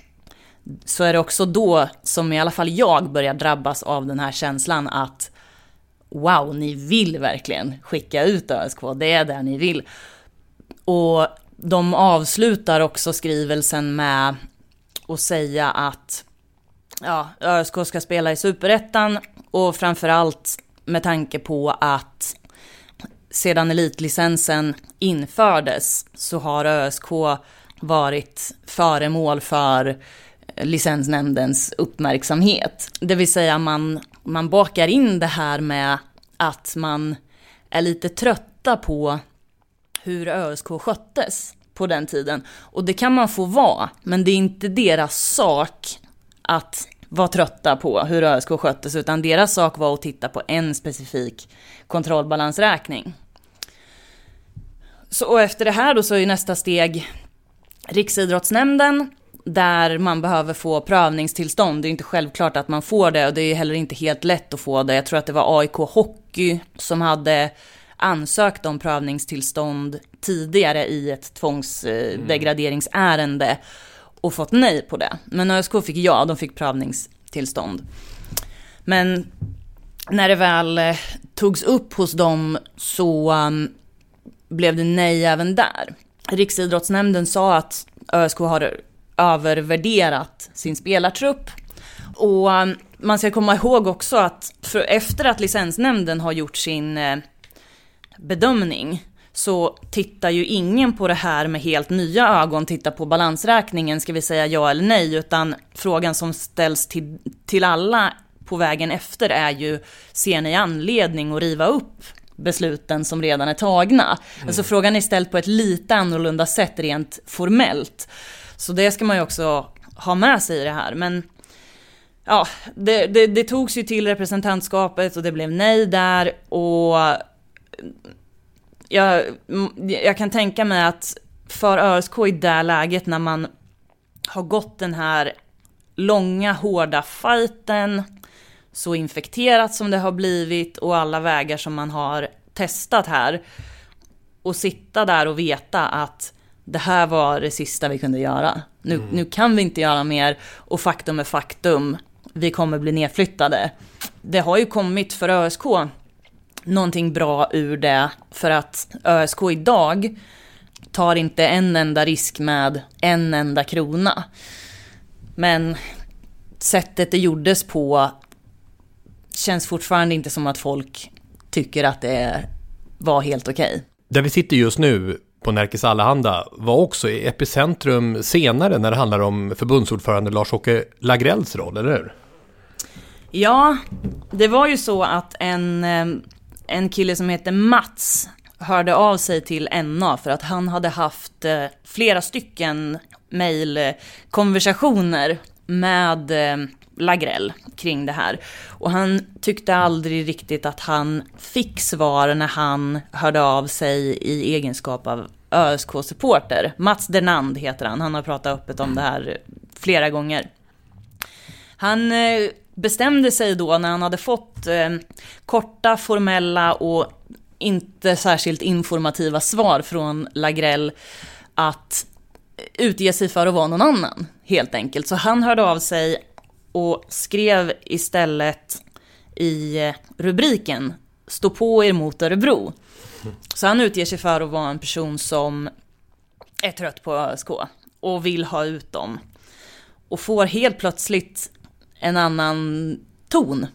så är det också då som i alla fall jag börjar drabbas av den här känslan att wow, ni vill verkligen skicka ut ÖSK, det är det ni vill. Och de avslutar också skrivelsen med och säga att ja, ÖSK ska spela i superettan och framförallt med tanke på att sedan elitlicensen infördes så har ÖSK varit föremål för licensnämndens uppmärksamhet. Det vill säga man, man bakar in det här med att man är lite trötta på hur ÖSK sköttes på den tiden. Och det kan man få vara, men det är inte deras sak att vara trötta på hur ÖSK sköttes, utan deras sak var att titta på en specifik kontrollbalansräkning. Så, och efter det här då så är nästa steg Riksidrottsnämnden där man behöver få prövningstillstånd. Det är inte självklart att man får det och det är heller inte helt lätt att få det. Jag tror att det var AIK Hockey som hade ansökt om prövningstillstånd tidigare i ett tvångsdegraderingsärende och fått nej på det. Men ÖSK fick ja, de fick prövningstillstånd. Men när det väl eh, togs upp hos dem så um, blev det nej även där. Riksidrottsnämnden sa att ÖSK har övervärderat sin spelartrupp. Och um, man ska komma ihåg också att efter att licensnämnden har gjort sin eh, bedömning så tittar ju ingen på det här med helt nya ögon, tittar på balansräkningen, ska vi säga ja eller nej, utan frågan som ställs till, till alla på vägen efter är ju, ser ni anledning att riva upp besluten som redan är tagna? Mm. Alltså frågan är ställd på ett lite annorlunda sätt rent formellt. Så det ska man ju också ha med sig i det här. Men ja, det, det, det togs ju till representantskapet och det blev nej där. Och jag, jag kan tänka mig att för ÖSK i det läget när man har gått den här långa hårda fighten, så infekterat som det har blivit och alla vägar som man har testat här. Och sitta där och veta att det här var det sista vi kunde göra. Nu, mm. nu kan vi inte göra mer och faktum är faktum. Vi kommer bli nedflyttade. Det har ju kommit för ÖSK någonting bra ur det för att ÖSK idag tar inte en enda risk med en enda krona. Men sättet det gjordes på känns fortfarande inte som att folk tycker att det var helt okej. Okay. Där vi sitter just nu på Närkes Allehanda var också i epicentrum senare när det handlar om förbundsordförande Lars-Åke Lagrells roll, eller hur? Ja, det var ju så att en, eh, en kille som heter Mats hörde av sig till NA för att han hade haft eh, flera stycken mejlkonversationer med eh, Lagrell kring det här. Och han tyckte aldrig riktigt att han fick svar när han hörde av sig i egenskap av ÖSK-supporter. Mats Dernand heter han, han har pratat öppet om det här flera gånger. Han eh, bestämde sig då när han hade fått eh, korta, formella och inte särskilt informativa svar från Lagrell att eh, utge sig för att vara någon annan, helt enkelt. Så han hörde av sig och skrev istället i eh, rubriken Stå på er mot Örebro. Så han utger sig för att vara en person som är trött på ÖSK och vill ha ut dem. Och får helt plötsligt en annan ton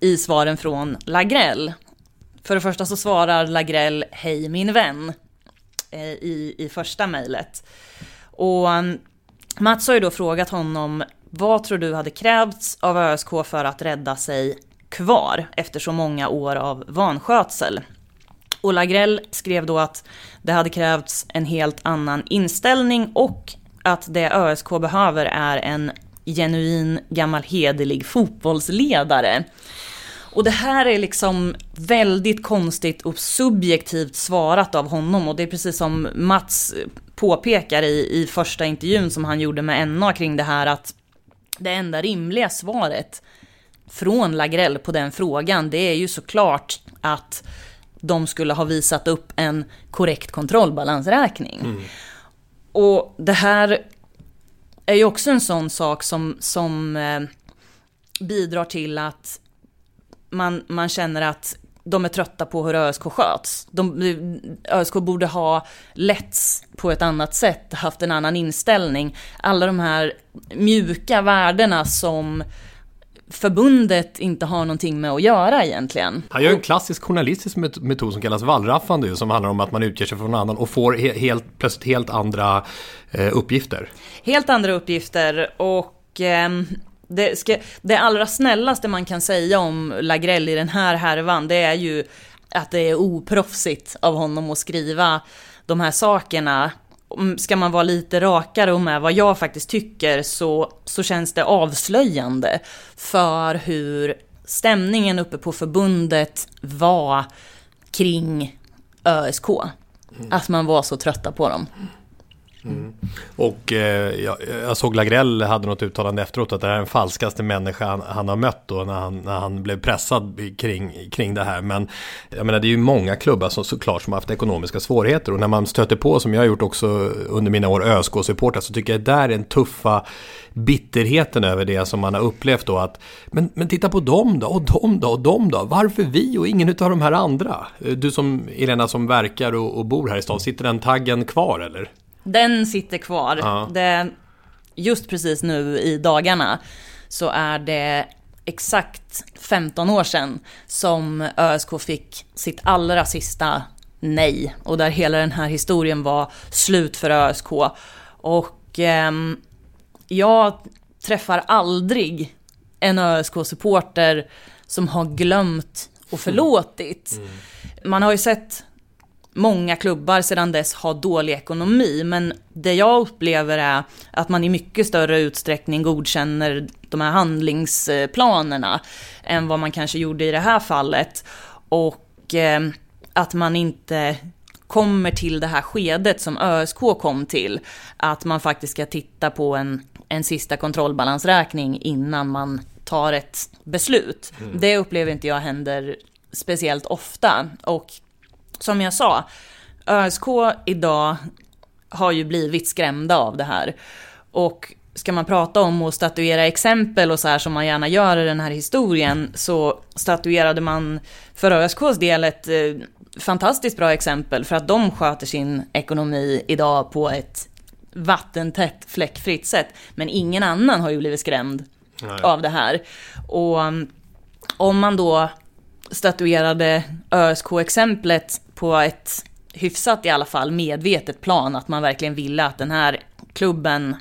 i svaren från Lagrell. För det första så svarar Lagrell Hej min vän eh, i, i första mejlet. Och um, Mats har ju då frågat honom vad tror du hade krävts av ÖSK för att rädda sig kvar efter så många år av vanskötsel? Och Lagrell skrev då att det hade krävts en helt annan inställning och att det ÖSK behöver är en genuin gammal hederlig fotbollsledare. Och det här är liksom väldigt konstigt och subjektivt svarat av honom och det är precis som Mats påpekar i, i första intervjun som han gjorde med NA kring det här att det enda rimliga svaret från Lagrell på den frågan det är ju såklart att de skulle ha visat upp en korrekt kontrollbalansräkning. Mm. Och det här är ju också en sån sak som, som eh, bidrar till att man, man känner att de är trötta på hur ÖSK sköts. De, ÖSK borde ha letts på ett annat sätt, haft en annan inställning. Alla de här mjuka värdena som förbundet inte har någonting med att göra egentligen. Han gör en klassisk journalistisk metod som kallas wallraffande som handlar om att man utger sig från någon annan och får he helt, plötsligt helt andra eh, uppgifter. Helt andra uppgifter och eh, det, ska, det allra snällaste man kan säga om Lagrell i den här härvan det är ju att det är oproffsigt av honom att skriva de här sakerna ska man vara lite rakare och med vad jag faktiskt tycker så, så känns det avslöjande för hur stämningen uppe på förbundet var kring ÖSK. Mm. Att man var så trötta på dem. Mm. Och eh, jag, jag, såg Lagrell hade något uttalande efteråt att det här är den falskaste människa han, han, har mött då när han, när han blev pressad kring, kring det här. Men jag menar det är ju många klubbar som såklart som har haft ekonomiska svårigheter och när man stöter på som jag har gjort också under mina år ÖSK-supportrar så tycker jag det där är den tuffa bitterheten över det som man har upplevt då att men, men titta på dem då och dem då och dem då. Varför vi och ingen av de här andra? Du som Elena som verkar och, och bor här i stan, sitter den taggen kvar eller? Den sitter kvar. Ja. Det, just precis nu i dagarna så är det exakt 15 år sedan som ÖSK fick sitt allra sista nej. Och där hela den här historien var slut för ÖSK. Och eh, jag träffar aldrig en ÖSK-supporter som har glömt och förlåtit. Mm. Man har ju sett många klubbar sedan dess har dålig ekonomi, men det jag upplever är att man i mycket större utsträckning godkänner de här handlingsplanerna än vad man kanske gjorde i det här fallet. Och eh, att man inte kommer till det här skedet som ÖSK kom till, att man faktiskt ska titta på en, en sista kontrollbalansräkning innan man tar ett beslut. Mm. Det upplever inte jag händer speciellt ofta. Och som jag sa, ÖSK idag har ju blivit skrämda av det här. Och ska man prata om att statuera exempel och så här som man gärna gör i den här historien så statuerade man för ÖSKs del ett eh, fantastiskt bra exempel för att de sköter sin ekonomi idag på ett vattentätt fläckfritt sätt. Men ingen annan har ju blivit skrämd Nej. av det här. Och um, om man då statuerade ÖSK-exemplet på ett hyfsat i alla fall medvetet plan, att man verkligen ville att den här klubben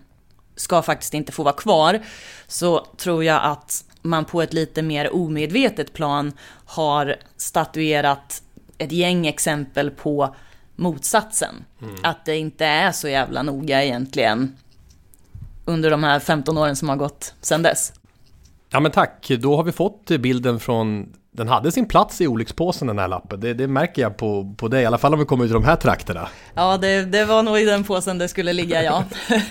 ska faktiskt inte få vara kvar, så tror jag att man på ett lite mer omedvetet plan har statuerat ett gäng exempel på motsatsen. Mm. Att det inte är så jävla noga egentligen under de här 15 åren som har gått sedan dess. Ja men tack, då har vi fått bilden från den hade sin plats i olyckspåsen den här lappen. Det, det, märker jag på, på dig, i alla fall om vi kommer ut i de här trakterna. Ja, det, det var nog i den påsen det skulle ligga, ja.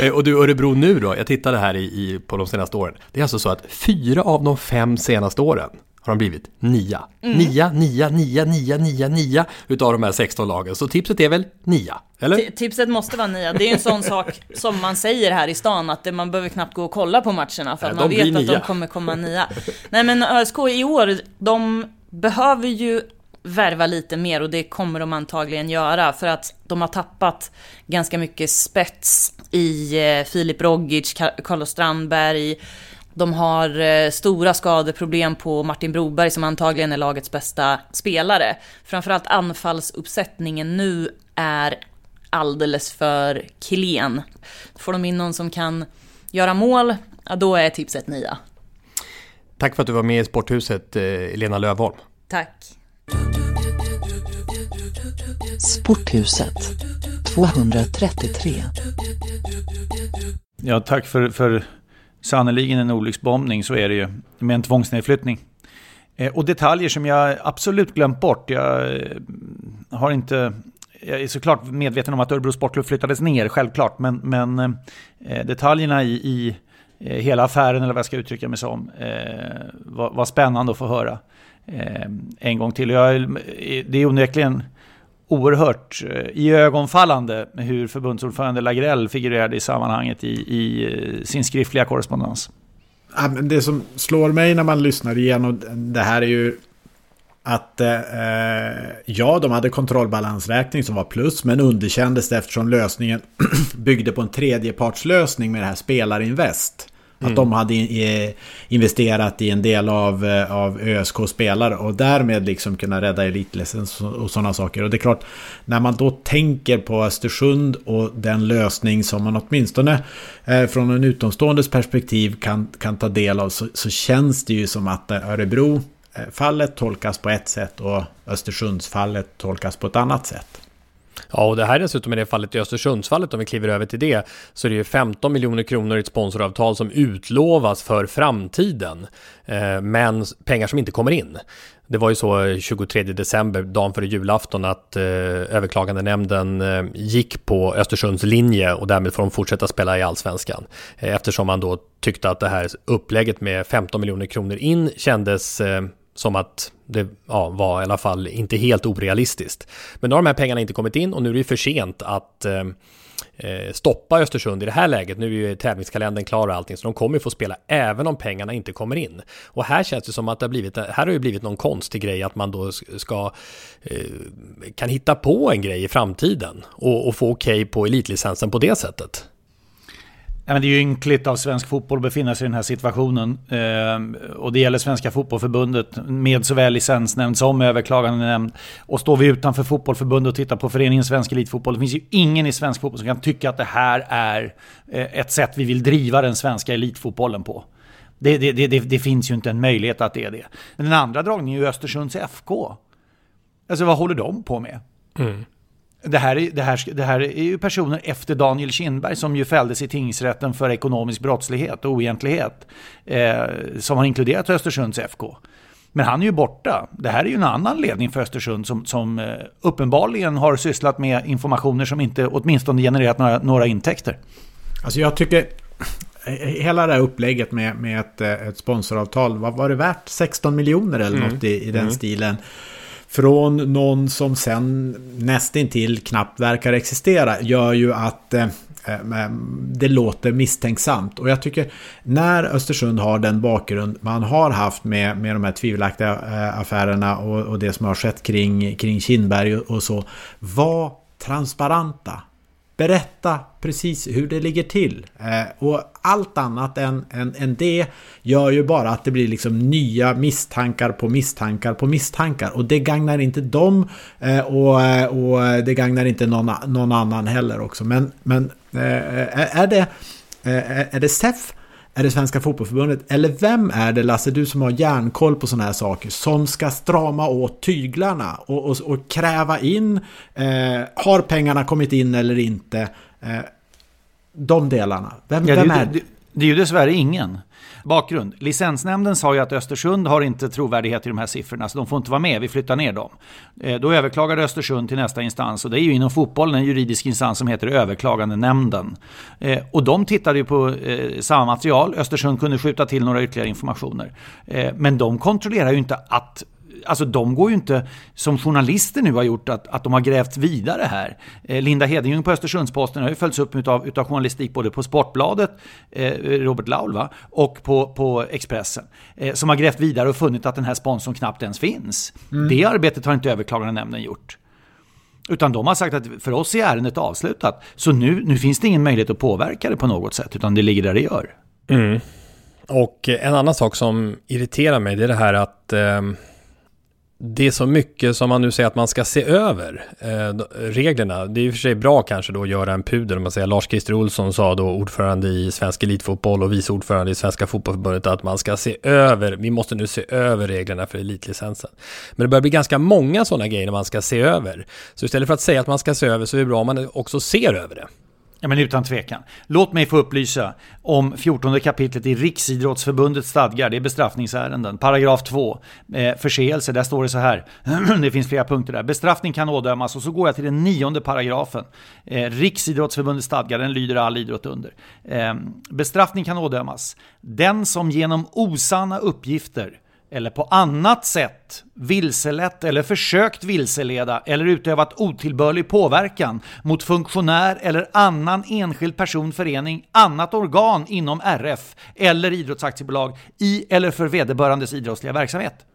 Eh, och du Örebro nu då, jag tittade här i, i, på de senaste åren. Det är alltså så att fyra av de fem senaste åren har de blivit nia. Mm. Nia, nia, nia, nia, nia, nia utav de här 16 lagen. Så tipset är väl nia, eller? T tipset måste vara nia. Det är en sån sak som man säger här i stan att man behöver knappt gå och kolla på matcherna för att man vet att de kommer komma nia. Nej men ÖSK i år, de behöver ju värva lite mer och det kommer de antagligen göra för att de har tappat ganska mycket spets i eh, Filip Rogic, Carlos Strandberg, de har eh, stora skadeproblem på Martin Broberg som antagligen är lagets bästa spelare. Framförallt anfallsuppsättningen nu är alldeles för klen. Får de in någon som kan göra mål, ja, då är tipset nia. Tack för att du var med i Sporthuset, eh, Lena Lövholm. Tack. Sporthuset 233. Ja, tack för, för Sannerligen en olycksbombning, så är det ju. Med en tvångsnedflyttning. Eh, och detaljer som jag absolut glömt bort. Jag eh, har inte... Jag är såklart medveten om att Örebro Sportklubb flyttades ner, självklart. Men, men eh, detaljerna i, i hela affären, eller vad jag ska uttrycka mig som, var, var spännande att få höra en gång till. Jag, det är onekligen oerhört eh, i ögonfallande hur förbundsordförande Lagrell figurerade i sammanhanget i, i eh, sin skriftliga korrespondens. Det som slår mig när man lyssnar igenom det här är ju att eh, eh ja, de hade kontrollbalansräkning som var plus, men underkändes det eftersom lösningen byggde på en tredjepartslösning med det här spelarinvest. Att de hade investerat i en del av, eh, av ÖSK-spelare och därmed liksom kunna rädda elitlicens och sådana saker. Och det är klart, när man då tänker på Östersund och den lösning som man åtminstone eh, från en utomståendes perspektiv kan, kan ta del av så, så känns det ju som att Örebro fallet tolkas på ett sätt och Östersundsfallet tolkas på ett annat sätt. Ja, och det här dessutom i det fallet i Östersundsfallet, om vi kliver över till det, så är det ju 15 miljoner kronor i ett sponsoravtal som utlovas för framtiden, eh, men pengar som inte kommer in. Det var ju så eh, 23 december, dagen före julafton, att eh, överklagandenämnden eh, gick på Östersunds linje och därmed får de fortsätta spela i allsvenskan. Eh, eftersom man då tyckte att det här upplägget med 15 miljoner kronor in kändes eh, som att det ja, var i alla fall inte helt orealistiskt. Men nu har de här pengarna inte kommit in och nu är det för sent att eh, eh, stoppa Östersund i det här läget. Nu är ju tävlingskalendern klar och allting, så de kommer ju få spela även om pengarna inte kommer in. Och här känns det som att det har blivit, här har ju blivit någon konstig grej att man då ska, eh, kan hitta på en grej i framtiden och, och få okej okay på elitlicensen på det sättet. Ja, men det är ju ynkligt av svensk fotboll att befinna sig i den här situationen. Eh, och det gäller Svenska Fotbollförbundet med såväl licensnämnd som överklagandenämnd. Och står vi utanför fotbollförbundet och tittar på föreningen Svensk Elitfotboll, det finns ju ingen i svensk fotboll som kan tycka att det här är eh, ett sätt vi vill driva den svenska elitfotbollen på. Det, det, det, det, finns ju inte en möjlighet att det är det. Den andra dragningen är ju Östersunds FK. Alltså vad håller de på med? Mm. Det här, är, det, här, det här är ju personer efter Daniel Kindberg som ju fälldes i tingsrätten för ekonomisk brottslighet och oegentlighet. Eh, som har inkluderat Östersunds FK. Men han är ju borta. Det här är ju en annan ledning för Östersund som, som eh, uppenbarligen har sysslat med informationer som inte åtminstone genererat några, några intäkter. Alltså jag tycker hela det här upplägget med, med ett, eh, ett sponsoravtal, vad var det värt? 16 miljoner eller mm. något i, i den mm. stilen från någon som sen nästintill knappt verkar existera gör ju att eh, eh, eh, det låter misstänksamt. Och jag tycker när Östersund har den bakgrund man har haft med, med de här tvivelaktiga affärerna och, och det som har skett kring, kring Kindberg och, och så. Var transparenta. Berätta precis hur det ligger till. Eh, och allt annat än, än, än det gör ju bara att det blir liksom nya misstankar på misstankar på misstankar. Och det gagnar inte dem eh, och, eh, och det gagnar inte någon, någon annan heller också. Men, men eh, eh är det, eh, är det SEF är det Svenska Fotbollförbundet? Eller vem är det, Lasse, du som har järnkoll på sådana här saker, som ska strama åt tyglarna och, och, och kräva in, eh, har pengarna kommit in eller inte? Eh, de delarna. Vem, ja, vem är det? Det är ju dessvärre ingen. Bakgrund. Licensnämnden sa ju att Östersund har inte trovärdighet i de här siffrorna, så de får inte vara med. Vi flyttar ner dem. Eh, då överklagade Östersund till nästa instans och det är ju inom fotbollen en juridisk instans som heter överklagandenämnden. Eh, och de tittade ju på eh, samma material. Östersund kunde skjuta till några ytterligare informationer. Men de kontrollerar ju inte att alltså de går ju inte, som journalister nu har gjort, att, att de har grävt vidare här. Eh, Linda Hedingjung på Östersundsposten har ju följts upp utav, utav journalistik både på Sportbladet, eh, Robert Laul va, och på, på Expressen. Eh, som har grävt vidare och funnit att den här sponsorn knappt ens finns. Mm. Det arbetet har inte överklagandenämnden gjort. Utan de har sagt att för oss är ärendet avslutat. Så nu, nu finns det ingen möjlighet att påverka det på något sätt, utan det ligger där det gör. Mm. Och en annan sak som irriterar mig, det är det här att eh det är så mycket som man nu säger att man ska se över eh, reglerna. Det är i och för sig bra kanske då att göra en pudel. Man säger Lars-Christer Olsson sa då ordförande i Svensk Elitfotboll och vice ordförande i Svenska Fotbollförbundet att man ska se över, vi måste nu se över reglerna för elitlicensen. Men det börjar bli ganska många sådana grejer man ska se över. Så istället för att säga att man ska se över så är det bra om man också ser över det. Ja, men utan tvekan. Låt mig få upplysa om 14 kapitlet i Riksidrottsförbundets stadgar. Det är bestraffningsärenden. Paragraf 2. Eh, förseelse. Där står det så här. det finns flera punkter där. Bestraffning kan ådömas. Och så går jag till den nionde paragrafen. Eh, Riksidrottsförbundets stadgar. Den lyder all idrott under. Eh, bestraffning kan ådömas. Den som genom osanna uppgifter eller på annat sätt vilselett eller försökt vilseleda eller utövat otillbörlig påverkan mot funktionär eller annan enskild person, förening, annat organ inom RF eller idrottsaktiebolag i eller för vederbörandes idrottsliga verksamhet.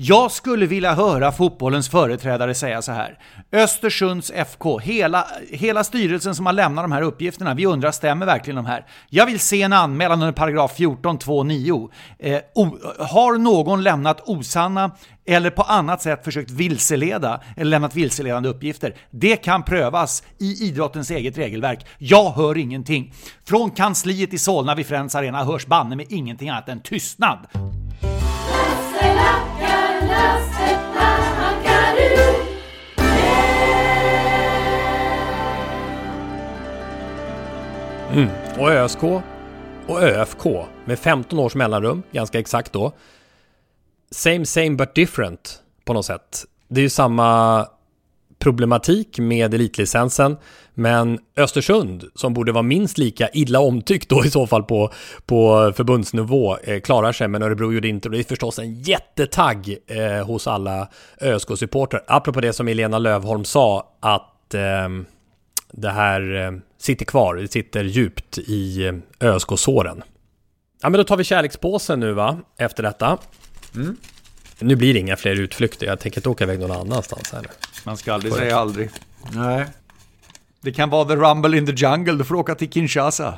Jag skulle vilja höra fotbollens företrädare säga så här. Östersunds FK, hela, hela styrelsen som har lämnat de här uppgifterna, vi undrar stämmer verkligen de här? Jag vill se en anmälan under paragraf 14.2.9. Eh, har någon lämnat osanna eller på annat sätt försökt vilseleda eller lämnat vilseledande uppgifter. Det kan prövas i idrottens eget regelverk. Jag hör ingenting. Från kansliet i Solna vid Friends Arena hörs banne med ingenting annat än tystnad. Mm. Och ÖSK och ÖFK med 15 års mellanrum, ganska exakt då. Same same but different på något sätt. Det är ju samma problematik med elitlicensen. Men Östersund, som borde vara minst lika illa omtyckt då i så fall på, på förbundsnivå, eh, klarar sig. Men Örebro gjorde inte det. är förstås en jättetagg eh, hos alla ÖSK-supportrar. Apropå det som Elena Lövholm sa, att eh, det här eh, sitter kvar. Det sitter djupt i eh, ÖSK-såren. Ja, men då tar vi kärlekspåsen nu va, efter detta. Mm. Nu blir det inga fler utflykter. Jag tänker inte åka iväg någon annanstans här man ska aldrig säga aldrig. Nej. Det kan vara the rumble in the jungle. Du får åka till Kinshasa.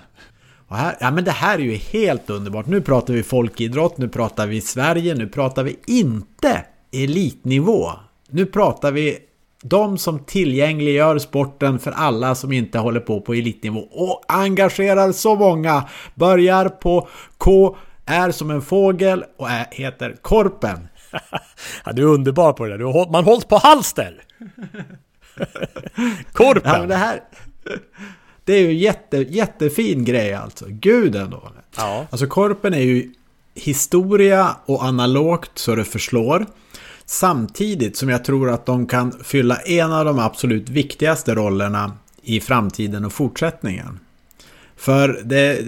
Här, ja men det här är ju helt underbart. Nu pratar vi folkidrott, nu pratar vi Sverige, nu pratar vi inte elitnivå. Nu pratar vi de som tillgängliggör sporten för alla som inte håller på på elitnivå och engagerar så många. Börjar på K, är som en fågel och är, heter Korpen. ja, du är underbar på det där. Man hålls på halster! Korpen! Ja, det här... Det är ju jätte, jättefin grej alltså. Gud ändå. Ja. Alltså Korpen är ju historia och analogt så det förslår. Samtidigt som jag tror att de kan fylla en av de absolut viktigaste rollerna i framtiden och fortsättningen. För det,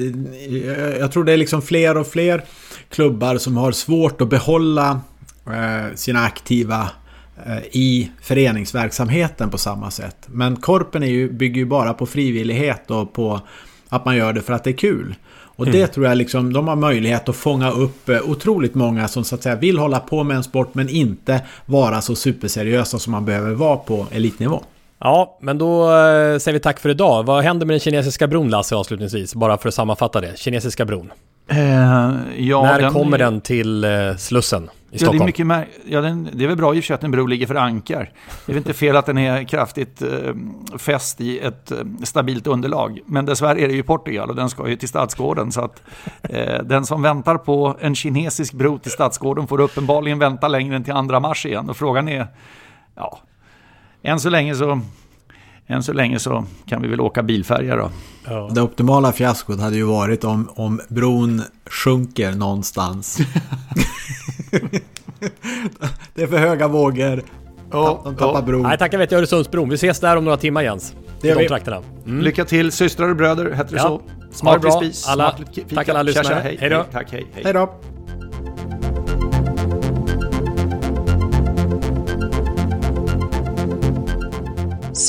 jag tror det är liksom fler och fler klubbar som har svårt att behålla eh, sina aktiva eh, i föreningsverksamheten på samma sätt. Men Korpen är ju, bygger ju bara på frivillighet och på att man gör det för att det är kul. Och mm. det tror jag liksom, de har möjlighet att fånga upp eh, otroligt många som så att säga vill hålla på med en sport men inte vara så superseriösa som man behöver vara på elitnivå. Ja, men då eh, säger vi tack för idag. Vad händer med den kinesiska bron, Lasse, avslutningsvis? Bara för att sammanfatta det. Kinesiska bron. Uh, ja, När den kommer den till uh, Slussen i ja, Stockholm? Det är, mycket ja, den, det är väl bra i och för sig att en bro ligger för ankar. Det är väl inte fel att den är kraftigt uh, fäst i ett stabilt underlag. Men dessvärre är det ju Portugal och den ska ju till Stadsgården. Så att den som väntar på en kinesisk bro till Stadsgården får uppenbarligen vänta längre än till andra mars igen. Och frågan är, ja, än så länge så än så länge så kan vi väl åka bilfärja då. Ja. Det optimala fiaskot hade ju varit om, om bron sjunker någonstans. det är för höga vågor. Oh, de tappar oh. bron. Nej, tackar vet jag Öresundsbron. Vi ses där om några timmar Jens. Det gör de vi. trakterna. Mm. Lycka till systrar och bröder, heter det ja. så? Smart spis. Alla, tack alla lyssnare. Hej, hej då. Tack, hej, hej. hej då.